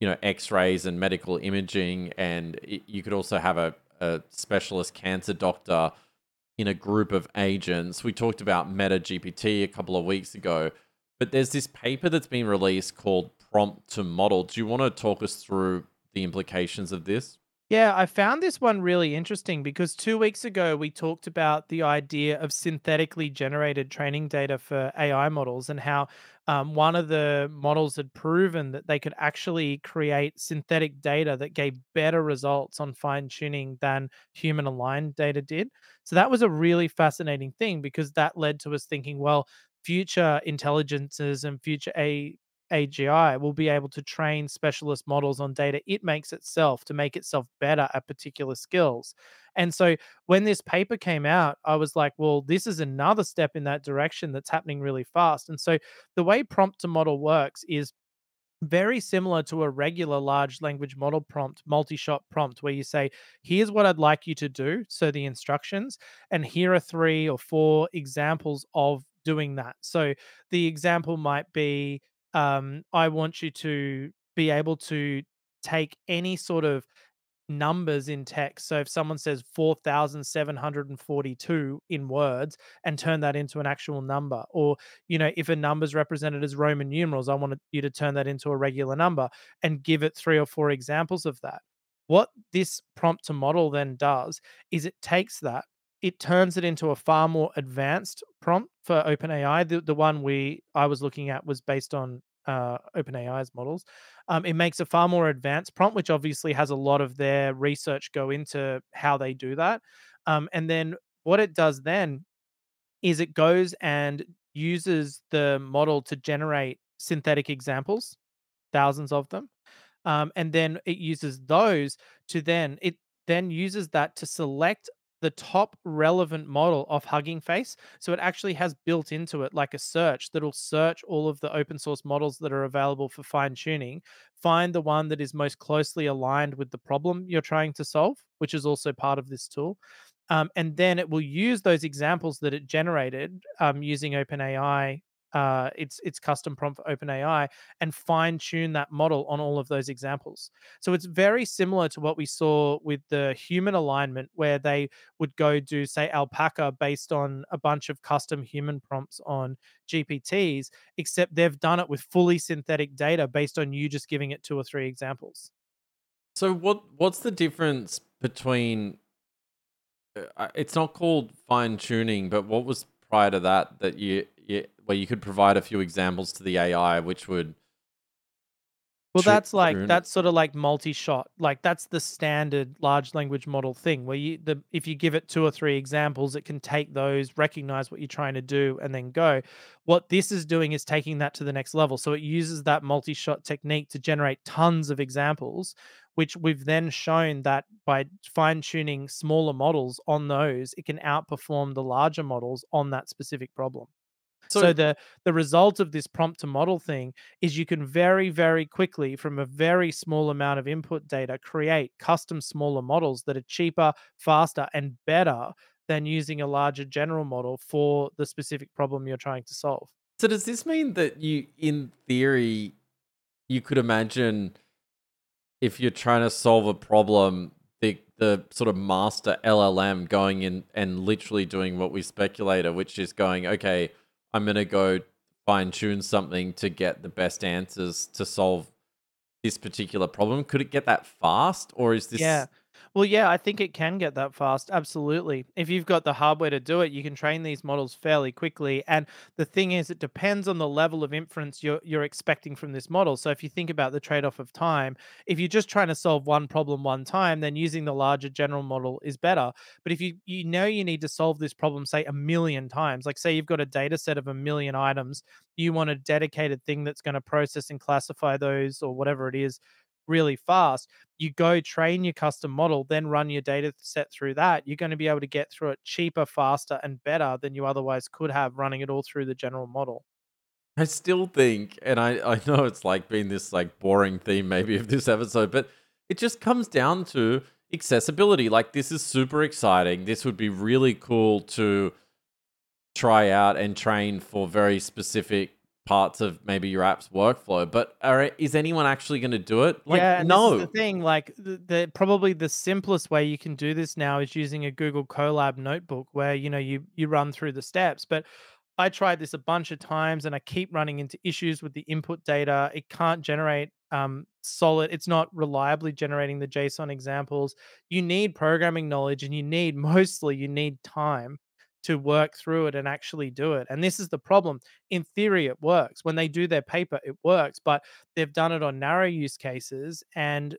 you know, X-rays and medical imaging, and it, you could also have a, a specialist cancer doctor in a group of agents. We talked about Meta GPT a couple of weeks ago, but there's this paper that's been released called Prompt to Model. Do you want to talk us through the implications of this? Yeah, I found this one really interesting because two weeks ago we talked about the idea of synthetically generated training data for AI models and how um, one of the models had proven that they could actually create synthetic data that gave better results on fine tuning than human aligned data did. So that was a really fascinating thing because that led to us thinking, well, future intelligences and future A- AGI will be able to train specialist models on data it makes itself to make itself better at particular skills. And so when this paper came out, I was like, well, this is another step in that direction that's happening really fast. And so the way prompt to model works is very similar to a regular large language model prompt, multi shot prompt, where you say, Here's what I'd like you to do. So the instructions, and here are three or four examples of doing that. So the example might be, um, I want you to be able to take any sort of numbers in text. So if someone says 4,742 in words and turn that into an actual number, or, you know, if a number is represented as Roman numerals, I want you to turn that into a regular number and give it three or four examples of that. What this prompt to model then does is it takes that, it turns it into a far more advanced prompt for OpenAI. The, the one we I was looking at was based on uh, OpenAI's models. Um, it makes a far more advanced prompt, which obviously has a lot of their research go into how they do that. Um, and then what it does then is it goes and uses the model to generate synthetic examples, thousands of them. Um, and then it uses those to then it then uses that to select the top relevant model of Hugging Face. So it actually has built into it like a search that'll search all of the open source models that are available for fine tuning, find the one that is most closely aligned with the problem you're trying to solve, which is also part of this tool. Um, and then it will use those examples that it generated um, using OpenAI uh, its its custom prompt for OpenAI and fine tune that model on all of those examples. So it's very similar to what we saw with the human alignment, where they would go do say Alpaca based on a bunch of custom human prompts on GPTs, except they've done it with fully synthetic data based on you just giving it two or three examples. So what what's the difference between? Uh, it's not called fine tuning, but what was prior to that that you, where you could provide a few examples to the AI, which would. Well, that's like that's sort of like multi-shot. Like that's the standard large language model thing, where you the if you give it two or three examples, it can take those, recognize what you're trying to do, and then go. What this is doing is taking that to the next level. So it uses that multi-shot technique to generate tons of examples, which we've then shown that by fine tuning smaller models on those, it can outperform the larger models on that specific problem. So, so, the the result of this prompt to model thing is you can very very quickly from a very small amount of input data create custom smaller models that are cheaper, faster and better than using a larger general model for the specific problem you're trying to solve. So does this mean that you in theory you could imagine if you're trying to solve a problem the the sort of master LLM going in and literally doing what we speculated which is going okay I'm going to go fine tune something to get the best answers to solve this particular problem. Could it get that fast or is this Yeah. Well, yeah, I think it can get that fast. Absolutely. If you've got the hardware to do it, you can train these models fairly quickly. And the thing is, it depends on the level of inference you're, you're expecting from this model. So if you think about the trade off of time, if you're just trying to solve one problem one time, then using the larger general model is better. But if you, you know you need to solve this problem, say, a million times, like say you've got a data set of a million items, you want a dedicated thing that's going to process and classify those or whatever it is really fast, you go train your custom model, then run your data set through that, you're going to be able to get through it cheaper, faster, and better than you otherwise could have running it all through the general model. I still think, and I, I know it's like being this like boring theme maybe of this episode, but it just comes down to accessibility. Like this is super exciting. This would be really cool to try out and train for very specific parts of maybe your app's workflow. But are, is anyone actually going to do it? Like, yeah, no. the thing, like the, the, probably the simplest way you can do this now is using a Google Colab notebook, where you know you you run through the steps. But I tried this a bunch of times, and I keep running into issues with the input data. It can't generate um, solid. It's not reliably generating the JSON examples. You need programming knowledge, and you need mostly you need time to work through it and actually do it. And this is the problem. In theory, it works. When they do their paper, it works, but they've done it on narrow use cases and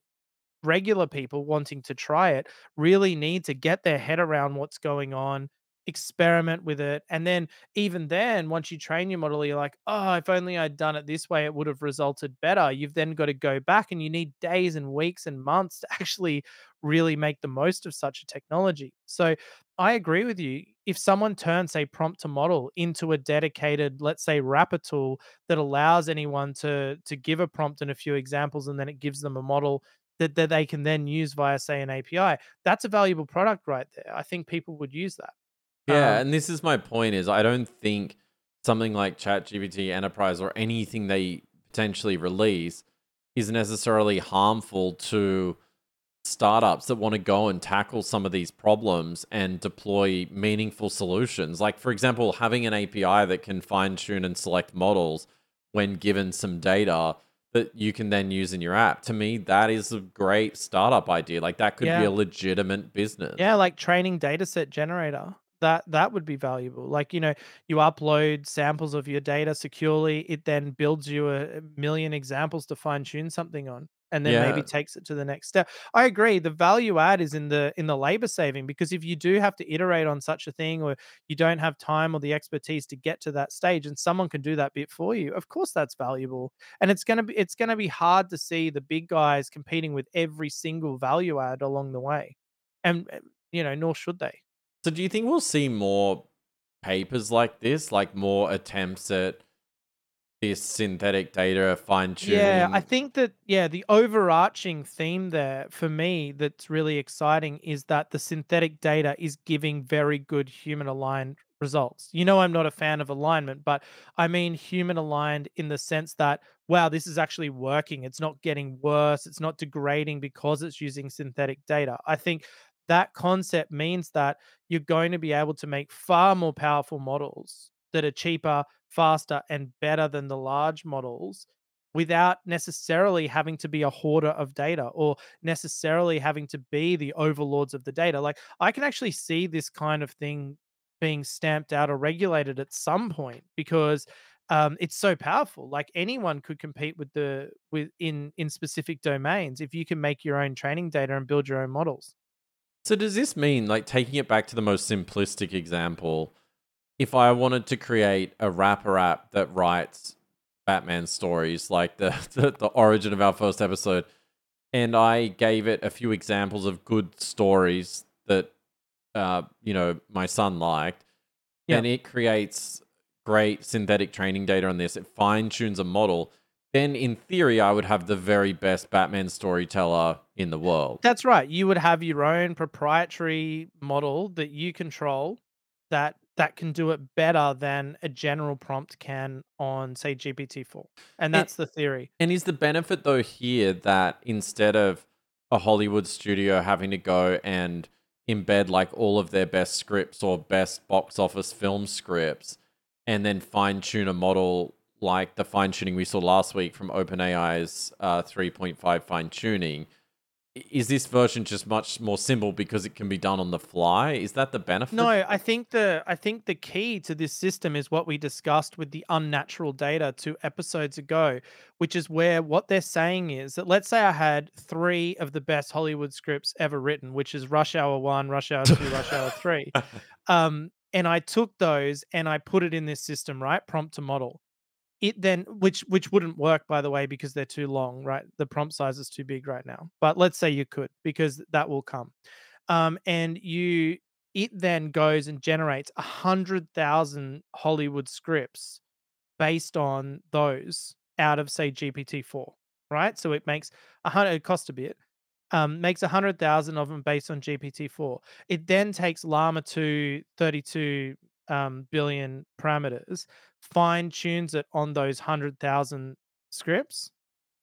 regular people wanting to try it really need to get their head around what's going on experiment with it. And then even then, once you train your model, you're like, oh, if only I'd done it this way, it would have resulted better. You've then got to go back and you need days and weeks and months to actually really make the most of such a technology. So I agree with you. If someone turns, a prompt to model into a dedicated, let's say, wrapper tool that allows anyone to to give a prompt and a few examples, and then it gives them a model that, that they can then use via, say, an API, that's a valuable product right there. I think people would use that. Yeah, Um, and this is my point is I don't think something like ChatGPT Enterprise or anything they potentially release is necessarily harmful to startups that want to go and tackle some of these problems and deploy meaningful solutions. Like for example, having an API that can fine tune and select models when given some data that you can then use in your app. To me, that is a great startup idea. Like that could be a legitimate business. Yeah, like training dataset generator. That that would be valuable. Like, you know, you upload samples of your data securely, it then builds you a million examples to fine tune something on and then maybe takes it to the next step. I agree. The value add is in the in the labor saving because if you do have to iterate on such a thing or you don't have time or the expertise to get to that stage and someone can do that bit for you, of course that's valuable. And it's going to be it's going to be hard to see the big guys competing with every single value add along the way. And uh, you know, nor should they. So do you think we'll see more papers like this, like more attempts at this synthetic data fine tuning? Yeah, I think that yeah, the overarching theme there for me that's really exciting is that the synthetic data is giving very good human aligned results. You know I'm not a fan of alignment, but I mean human aligned in the sense that wow, this is actually working. It's not getting worse, it's not degrading because it's using synthetic data. I think that concept means that you're going to be able to make far more powerful models that are cheaper, faster, and better than the large models without necessarily having to be a hoarder of data or necessarily having to be the overlords of the data. Like, I can actually see this kind of thing being stamped out or regulated at some point because um, it's so powerful. Like anyone could compete with the with in in specific domains if you can make your own training data and build your own models. So does this mean, like taking it back to the most simplistic example, if I wanted to create a wrapper app that writes Batman stories, like the, the the origin of our first episode, and I gave it a few examples of good stories that uh, you know, my son liked, Yeah. and it creates great synthetic training data on this. It fine tunes a model. Then, in theory, I would have the very best Batman storyteller in the world. That's right. You would have your own proprietary model that you control that that can do it better than a general prompt can on say GPT-4. And that's the theory. And is the benefit though here that instead of a Hollywood studio having to go and embed like all of their best scripts or best box office film scripts and then fine tune a model like the fine tuning we saw last week from OpenAI's uh, 3.5 fine tuning, is this version just much more simple because it can be done on the fly? Is that the benefit? No, I think the I think the key to this system is what we discussed with the unnatural data two episodes ago, which is where what they're saying is that let's say I had three of the best Hollywood scripts ever written, which is Rush Hour One, Rush Hour Two, Rush Hour Three. Um, and I took those and I put it in this system, right? Prompt to model. It then, which which wouldn't work by the way because they're too long, right? The prompt size is too big right now. But let's say you could because that will come. Um, and you it then goes and generates a hundred thousand Hollywood scripts based on those out of say GPT-4, right? So it makes a hundred. It costs a bit. Um, makes a hundred thousand of them based on GPT-4. It then takes Llama 2 32 um, billion parameters, fine tunes it on those hundred thousand scripts,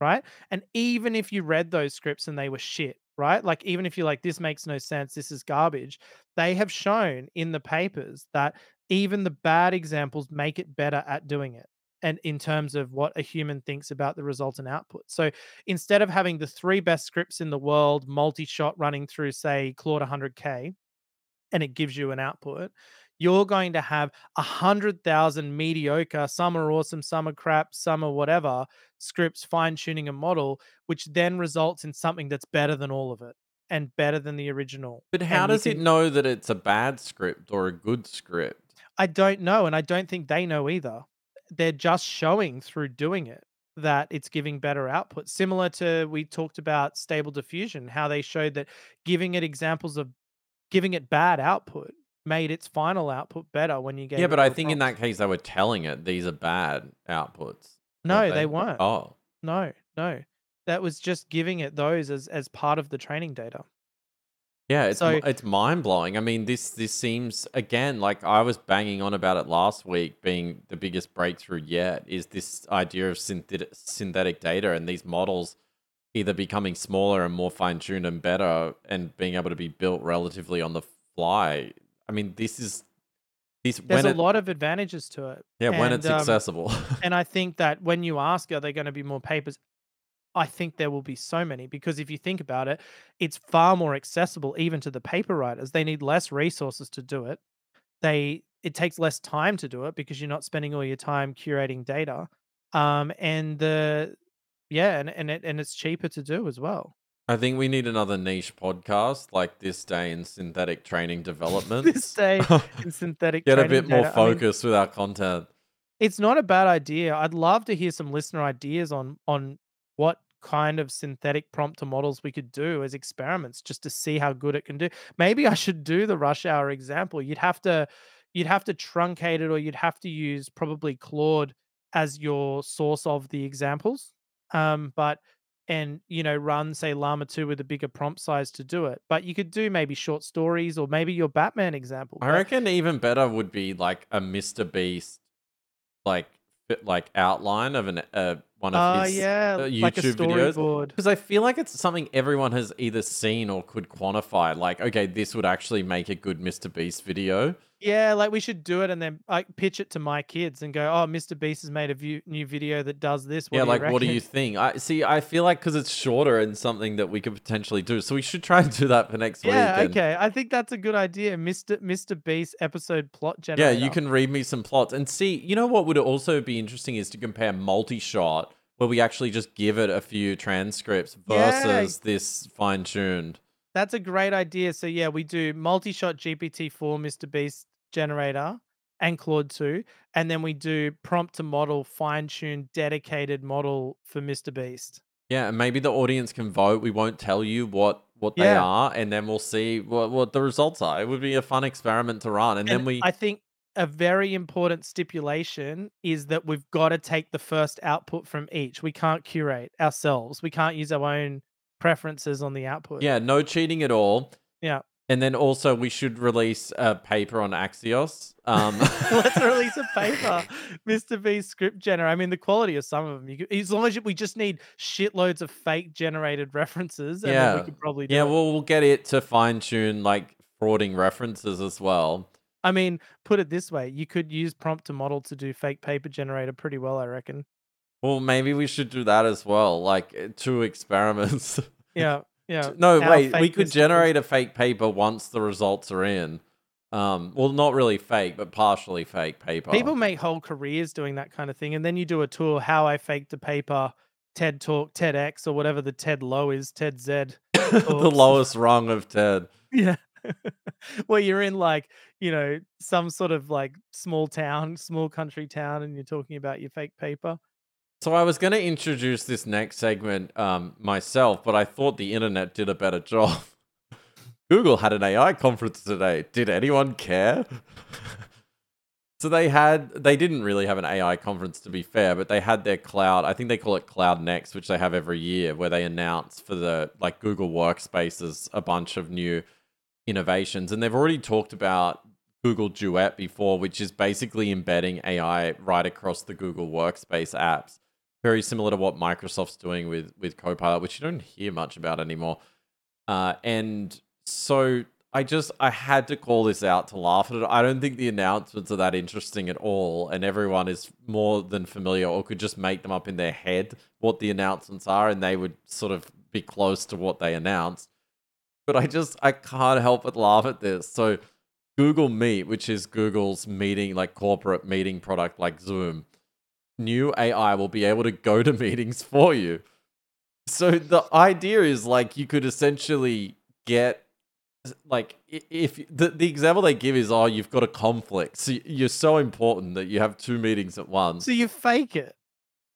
right? And even if you read those scripts and they were shit, right? Like even if you're like, this makes no sense, this is garbage, they have shown in the papers that even the bad examples make it better at doing it. And in terms of what a human thinks about the resultant output. So instead of having the three best scripts in the world multi-shot running through, say, Claude 100K, and it gives you an output, you're going to have a hundred thousand mediocre, some are awesome, some are crap, some are whatever, scripts fine tuning a model, which then results in something that's better than all of it. and better than the original. But how and does it can- know that it's a bad script or a good script? I don't know, and I don't think they know either. They're just showing through doing it that it's giving better output. Similar to we talked about stable diffusion, how they showed that giving it examples of giving it bad output made its final output better when you gave yeah, but I think in that case they were telling it these are bad outputs. No, weren't they weren't. Oh. No, no. That was just giving it those as as part of the training data. Yeah, it's So- it's mind blowing. I mean, this this seems again like I was banging on about it last week, being the biggest breakthrough yet. Is this idea of synthetic synthetic data and these models either becoming smaller and more fine tuned and better, and being able to be built relatively on the fly? I mean, this is this There's a it, lot of advantages to it. yeah when it's um, accessible. and I think that when you ask, are there going to be more papers? I think there will be so many because if you think about it, it's far more accessible even to the paper writers. They need less resources to do it. They it takes less time to do it because you're not spending all your time curating data. Um, and the yeah, and and it, and it's cheaper to do as well. I think we need another niche podcast like this day in synthetic training development. this day in synthetic Get a bit more data, I mean, focused with our content. it's not a bad idea. I'd love to hear some listener ideas on on what kind of synthetic prompter models we could do as experiments just to see how good it can do. Maybe I should do the rush hour example. You'd have to you'd have to truncate it or you'd have to use probably Claude as your source of the examples. Um, but and you know run say llama 2 with a bigger prompt size to do it but you could do maybe short stories or maybe your batman example I reckon even better would be like a Mr. Beast, like like outline of an uh, one of Oh his yeah, uh, like a YouTube videos. storyboard. Because I feel like it's something everyone has either seen or could quantify. Like, okay, this would actually make a good Mr. Beast video. Yeah, like we should do it and then like pitch it to my kids and go, "Oh, Mr. Beast has made a view, new video that does this." What yeah, do like what do you think? I see. I feel like because it's shorter and something that we could potentially do, so we should try and do that for next Yeah, week. and- okay. I think that's a good idea. Mr. Mr. Beast episode plot generator. Yeah, you can read me some plots and see. You know what would also be interesting is to compare multi-shot, where we actually just give it a few transcripts Yeah. versus this fine-tuned. That's a great idea. So yeah, we do multi-shot GPT-4 Mr. Beast generator and Claude 2, and then we do prompt to model fine-tuned dedicated model for Mr. Beast. Yeah, and maybe the audience can vote. We won't tell you what what they Yeah. are, and then we'll see what what the results are. It would be a fun experiment to run, and, then we. I think a very important stipulation is that we've got to take the first output from each. We can't curate ourselves. We can't use our own preferences on the output. yeah, no cheating at all. Yeah. And then also we should release a paper on Axios. Um, Let's release a paper, Mr. Beast script generator. I mean, the quality of some of them, you could, as long as we just need shitloads of fake generated references, and then we Yeah. could probably do yeah, it. well, we'll get it to fine tune like frauding references as well. I mean, put it this way: you could use prompt to model to do fake paper generator pretty well, I reckon. Well, maybe we should do that as well, like uh, two experiments. Yeah, yeah. no, Our wait, we could generate a fake paper once the results are in. Um, well, not really fake, but partially fake paper. People make whole careers doing that kind of thing, and then you do a tour how I faked a paper, TED Talk, TEDx, or whatever the TED Low is, TED Z. the lowest rung of TED. Yeah. Where you're in like, you know, some sort of like small town, small country town, and you're talking about your fake paper. So I was going to introduce this next segment um, myself, but I thought the internet did a better job. Google had an AI conference today. Did anyone care? so they had they didn't really have an AI conference to be fair, but they had their cloud. I think they call it Cloud Next, which they have every year, where they announce for the like Google Workspaces a bunch of new innovations, and they've already talked about Google Duet before, which is basically embedding AI right across the Google Workspace apps. Very similar to what Microsoft's doing with with Copilot, which you don't hear much about anymore. Uh, and so I just I had to call this out to laugh at it. I don't think the announcements are that interesting at all, and everyone is more than familiar or could just make them up in their head what the announcements are, and they would sort of be close to what they announced. But I just I can't help but laugh at this. So Google Meet, which is Google's meeting like corporate meeting product like Zoom, new AI will be able to go to meetings for you. So the idea is like you could essentially get like if the, the example they give is oh you've got a conflict so you're so important that you have two meetings at once So you fake it.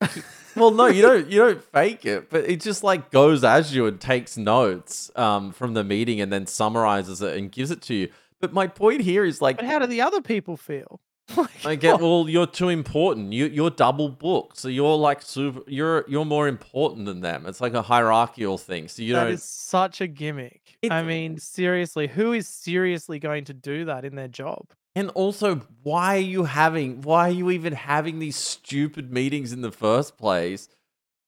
well no you don't you don't fake it but it just like goes as you and takes notes um from the meeting and then summarizes it and gives it to you but my point here is like But how do the other people feel? Like, I get well, you're too important. You you're double booked, so you're like super. You're you're more important than them. It's like a hierarchical thing. So you that don't. is such a gimmick. I mean, seriously, who is seriously going to do that in their job? And also, why are you having? Why are you even having these stupid meetings in the first place?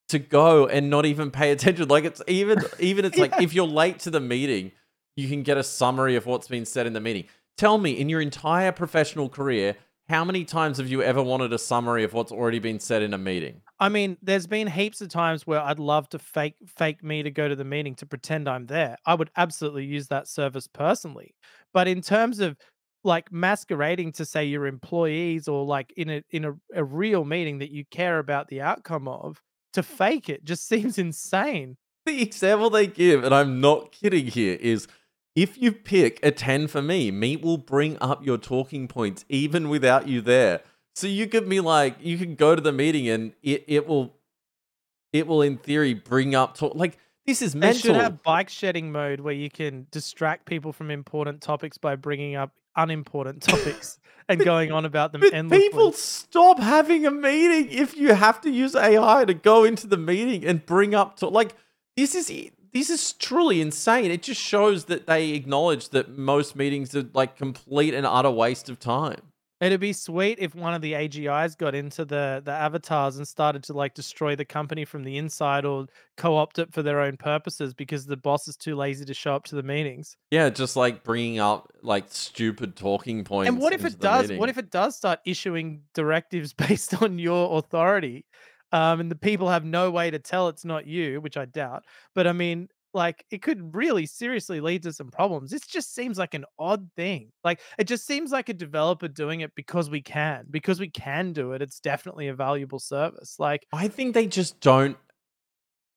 To go and not even pay attention. Like it's even even it's like if you're late to the meeting, you can get a summary of what's been said in the meeting. Tell me, in your entire professional career, how many times have you ever wanted a summary of what's already been said in a meeting? I mean, there's been heaps of times where I'd love to fake fake me to go to the meeting to pretend I'm there. I would absolutely use that service personally. But in terms of like masquerading to say your employees or like in a in a, a real meeting that you care about the outcome of, to fake it just seems insane. the example they give, and I'm not kidding here, is if you pick attend for me, Meet will bring up your talking points even without you there. So you could be like, you can go to the meeting and it, it will, it will in theory bring up talk. Like this is They mental. should have bike shedding mode where you can distract people from important topics by bringing up unimportant topics and going on about them But endlessly. people stop having a meeting if you have to use AI to go into the meeting and bring up to like this is this is truly insane. It just shows that they acknowledge that most meetings are like complete and utter waste of time. It'd be sweet if one of the AGIs got into the the avatars and started to like destroy the company from the inside or co-opt it for their own purposes because the boss is too lazy to show up to the meetings. Yeah, just like bringing up like stupid talking points. and what if it does? meeting. What if it does start issuing directives based on your authority, um, and the people have no way to tell it's not you, which I doubt. But I mean, like, it could really seriously lead to some problems. This just seems like an odd thing. Like, it just seems like a developer doing it because we can, because we can do it. It's definitely a valuable service. Like, I think they just don't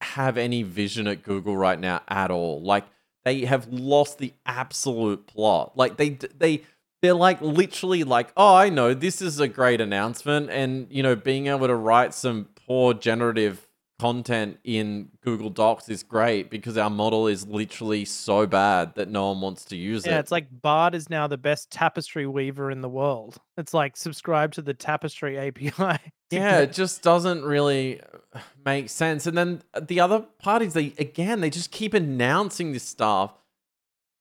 have any vision at Google right now at all. Like they have lost the absolute plot. Like they they they're like literally like, "Oh, I know this is a great announcement and, you know, being able to write some poor generative content in Google Docs is great because our model is literally so bad that no one wants to use yeah, it." Yeah, it's like Bard is now the best tapestry weaver in the world. It's like subscribe to the tapestry API. Yeah, it just doesn't really uh, make sense. And then the other parties, they again, they just keep announcing this stuff,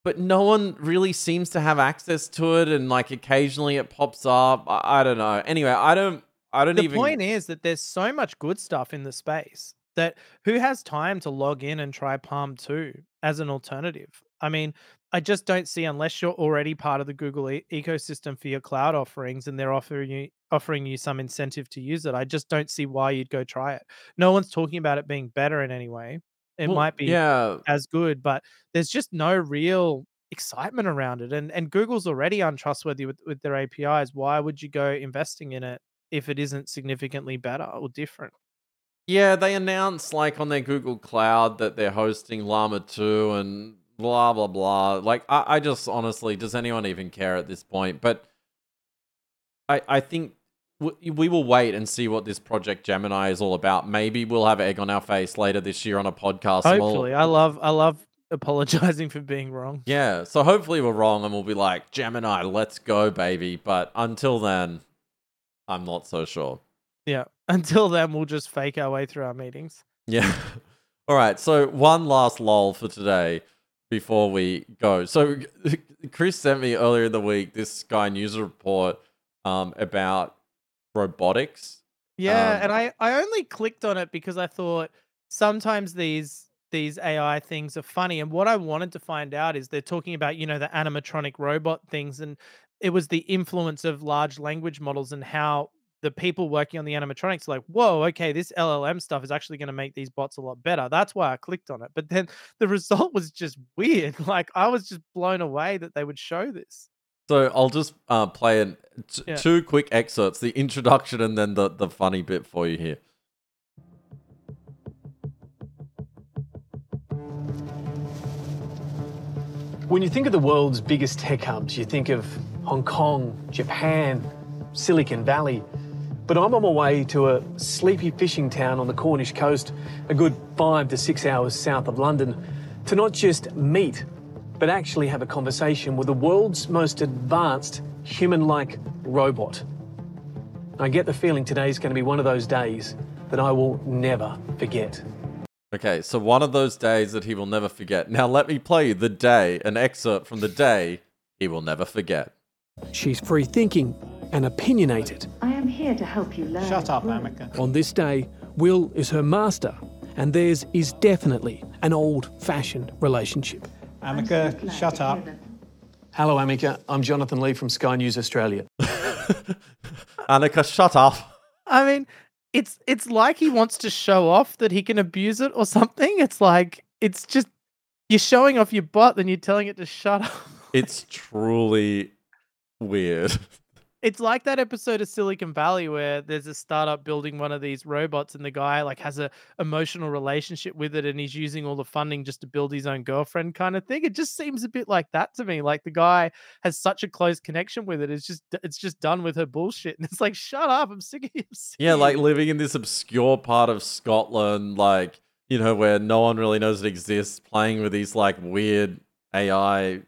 but no one really seems to have access to it. And like occasionally it pops up. I, I don't know. Anyway, I don't. I don't the even. point is that there's so much good stuff in the space that who has time to log in and try PaLM 2 as an alternative? I mean, I just don't see unless you're already part of the Google e- ecosystem for your cloud offerings and they're offering you offering you some incentive to use it. I just don't see why you'd go try it. No one's talking about it being better in any way. It Well, might be Yeah, as good, but there's just no real excitement around it. And and Google's already untrustworthy with, with their APIs. Why would you go investing in it if it isn't significantly better or different? yeah. They announced like on their Google Cloud that they're hosting Llama two and blah blah blah. Like I, I just honestly, does anyone even care at this point? But I, I think w- we will wait and see what this project Gemini is all about. Maybe we'll have egg on our face later this year on a podcast. and we'll- Hopefully, I love I love apologizing for being wrong. yeah. So hopefully we're wrong and we'll be like Gemini, let's go, baby. But until then, I'm not so sure. Yeah. Until then, we'll just fake our way through our meetings. Yeah. All right. So one last lull for today before we go. So Chris sent me earlier in the week this Sky News report um, about robotics. Yeah, Um, and I I only clicked on it because I thought sometimes these these AI things are funny, and what I wanted to find out is they're talking about you know the animatronic robot things, and it was the influence of large language models and how the people working on the animatronics are like, whoa, okay, this LLM stuff is actually going to make these bots a lot better. That's why I clicked on it, but then the result was just weird. Like I was just blown away that they would show this. So I'll just uh, play an, t- Yeah. two quick excerpts, the introduction and then the, the funny bit for you here. When you think of the world's biggest tech hubs, you think of Hong Kong, Japan, Silicon Valley. But I'm on my way to a sleepy fishing town on the Cornish coast, a good five to six hours south of London, to not just meet, but actually have a conversation with the world's most advanced human like robot. I get the feeling today's going to be one of those days that I will never forget. Okay, so one of those days that he will never forget. Now let me play the day, an excerpt from the day he will never forget. She's free thinking and opinionated. I am here to help you learn. Shut up, grow. Ameca. On this day, Will is her master, and theirs is definitely an old fashioned relationship. I'm Ameca, so shut up. Hello, Ameca. I'm Jonathan Lee from Sky News Australia. Ameca, shut up. I mean, it's it's like he wants to show off that he can abuse it or something. It's like it's just you're showing off your butt, then you're telling it to shut up. It's truly weird. It's like that episode of Silicon Valley where there's a startup building one of these robots and the guy like has a emotional relationship with it and he's using all the funding just to build his own girlfriend kind of thing. It just seems a bit like that to me. Like the guy has such a close connection with it. It's just it's just done with her bullshit. And it's like, shut up. I'm sick of you. Yeah, like living in this obscure part of Scotland, like, you know, where no one really knows it exists, playing with these like weird AI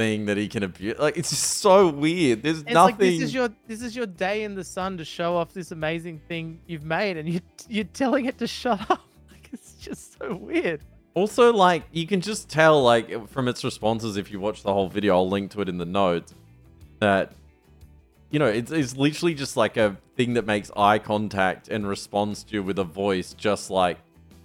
thing that he can abuse. Like, it's just so weird. There's It's nothing. like this is your this is your day in the sun to show off this amazing thing you've made, and you you're telling it to shut up. Like it's just so weird. Also, like, you can just tell, like, from its responses, if you watch the whole video, I'll link to it in the notes, that, you know, it's, it's literally just like a thing that makes eye contact and responds to you with a voice, just like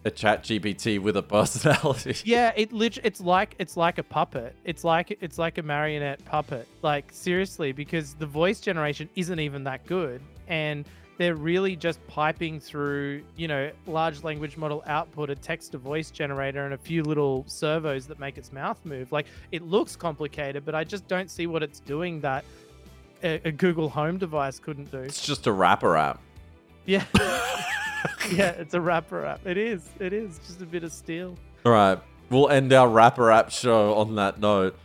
a ChatGPT with a personality. Yeah, it lit- it's like it's like a puppet. It's like it's like a marionette puppet. Like seriously, because the voice generation isn't even that good, and they're really just piping through, you know, large language model output, a text to voice generator, and a few little servos that make its mouth move. Like it looks complicated, but I just don't see what it's doing that a, a Google Home device couldn't do. It's just a wrapper app. Yeah. yeah, it's a wrapper app. It is. It is just a bit of steel. All right. We'll end our wrapper app show on that note.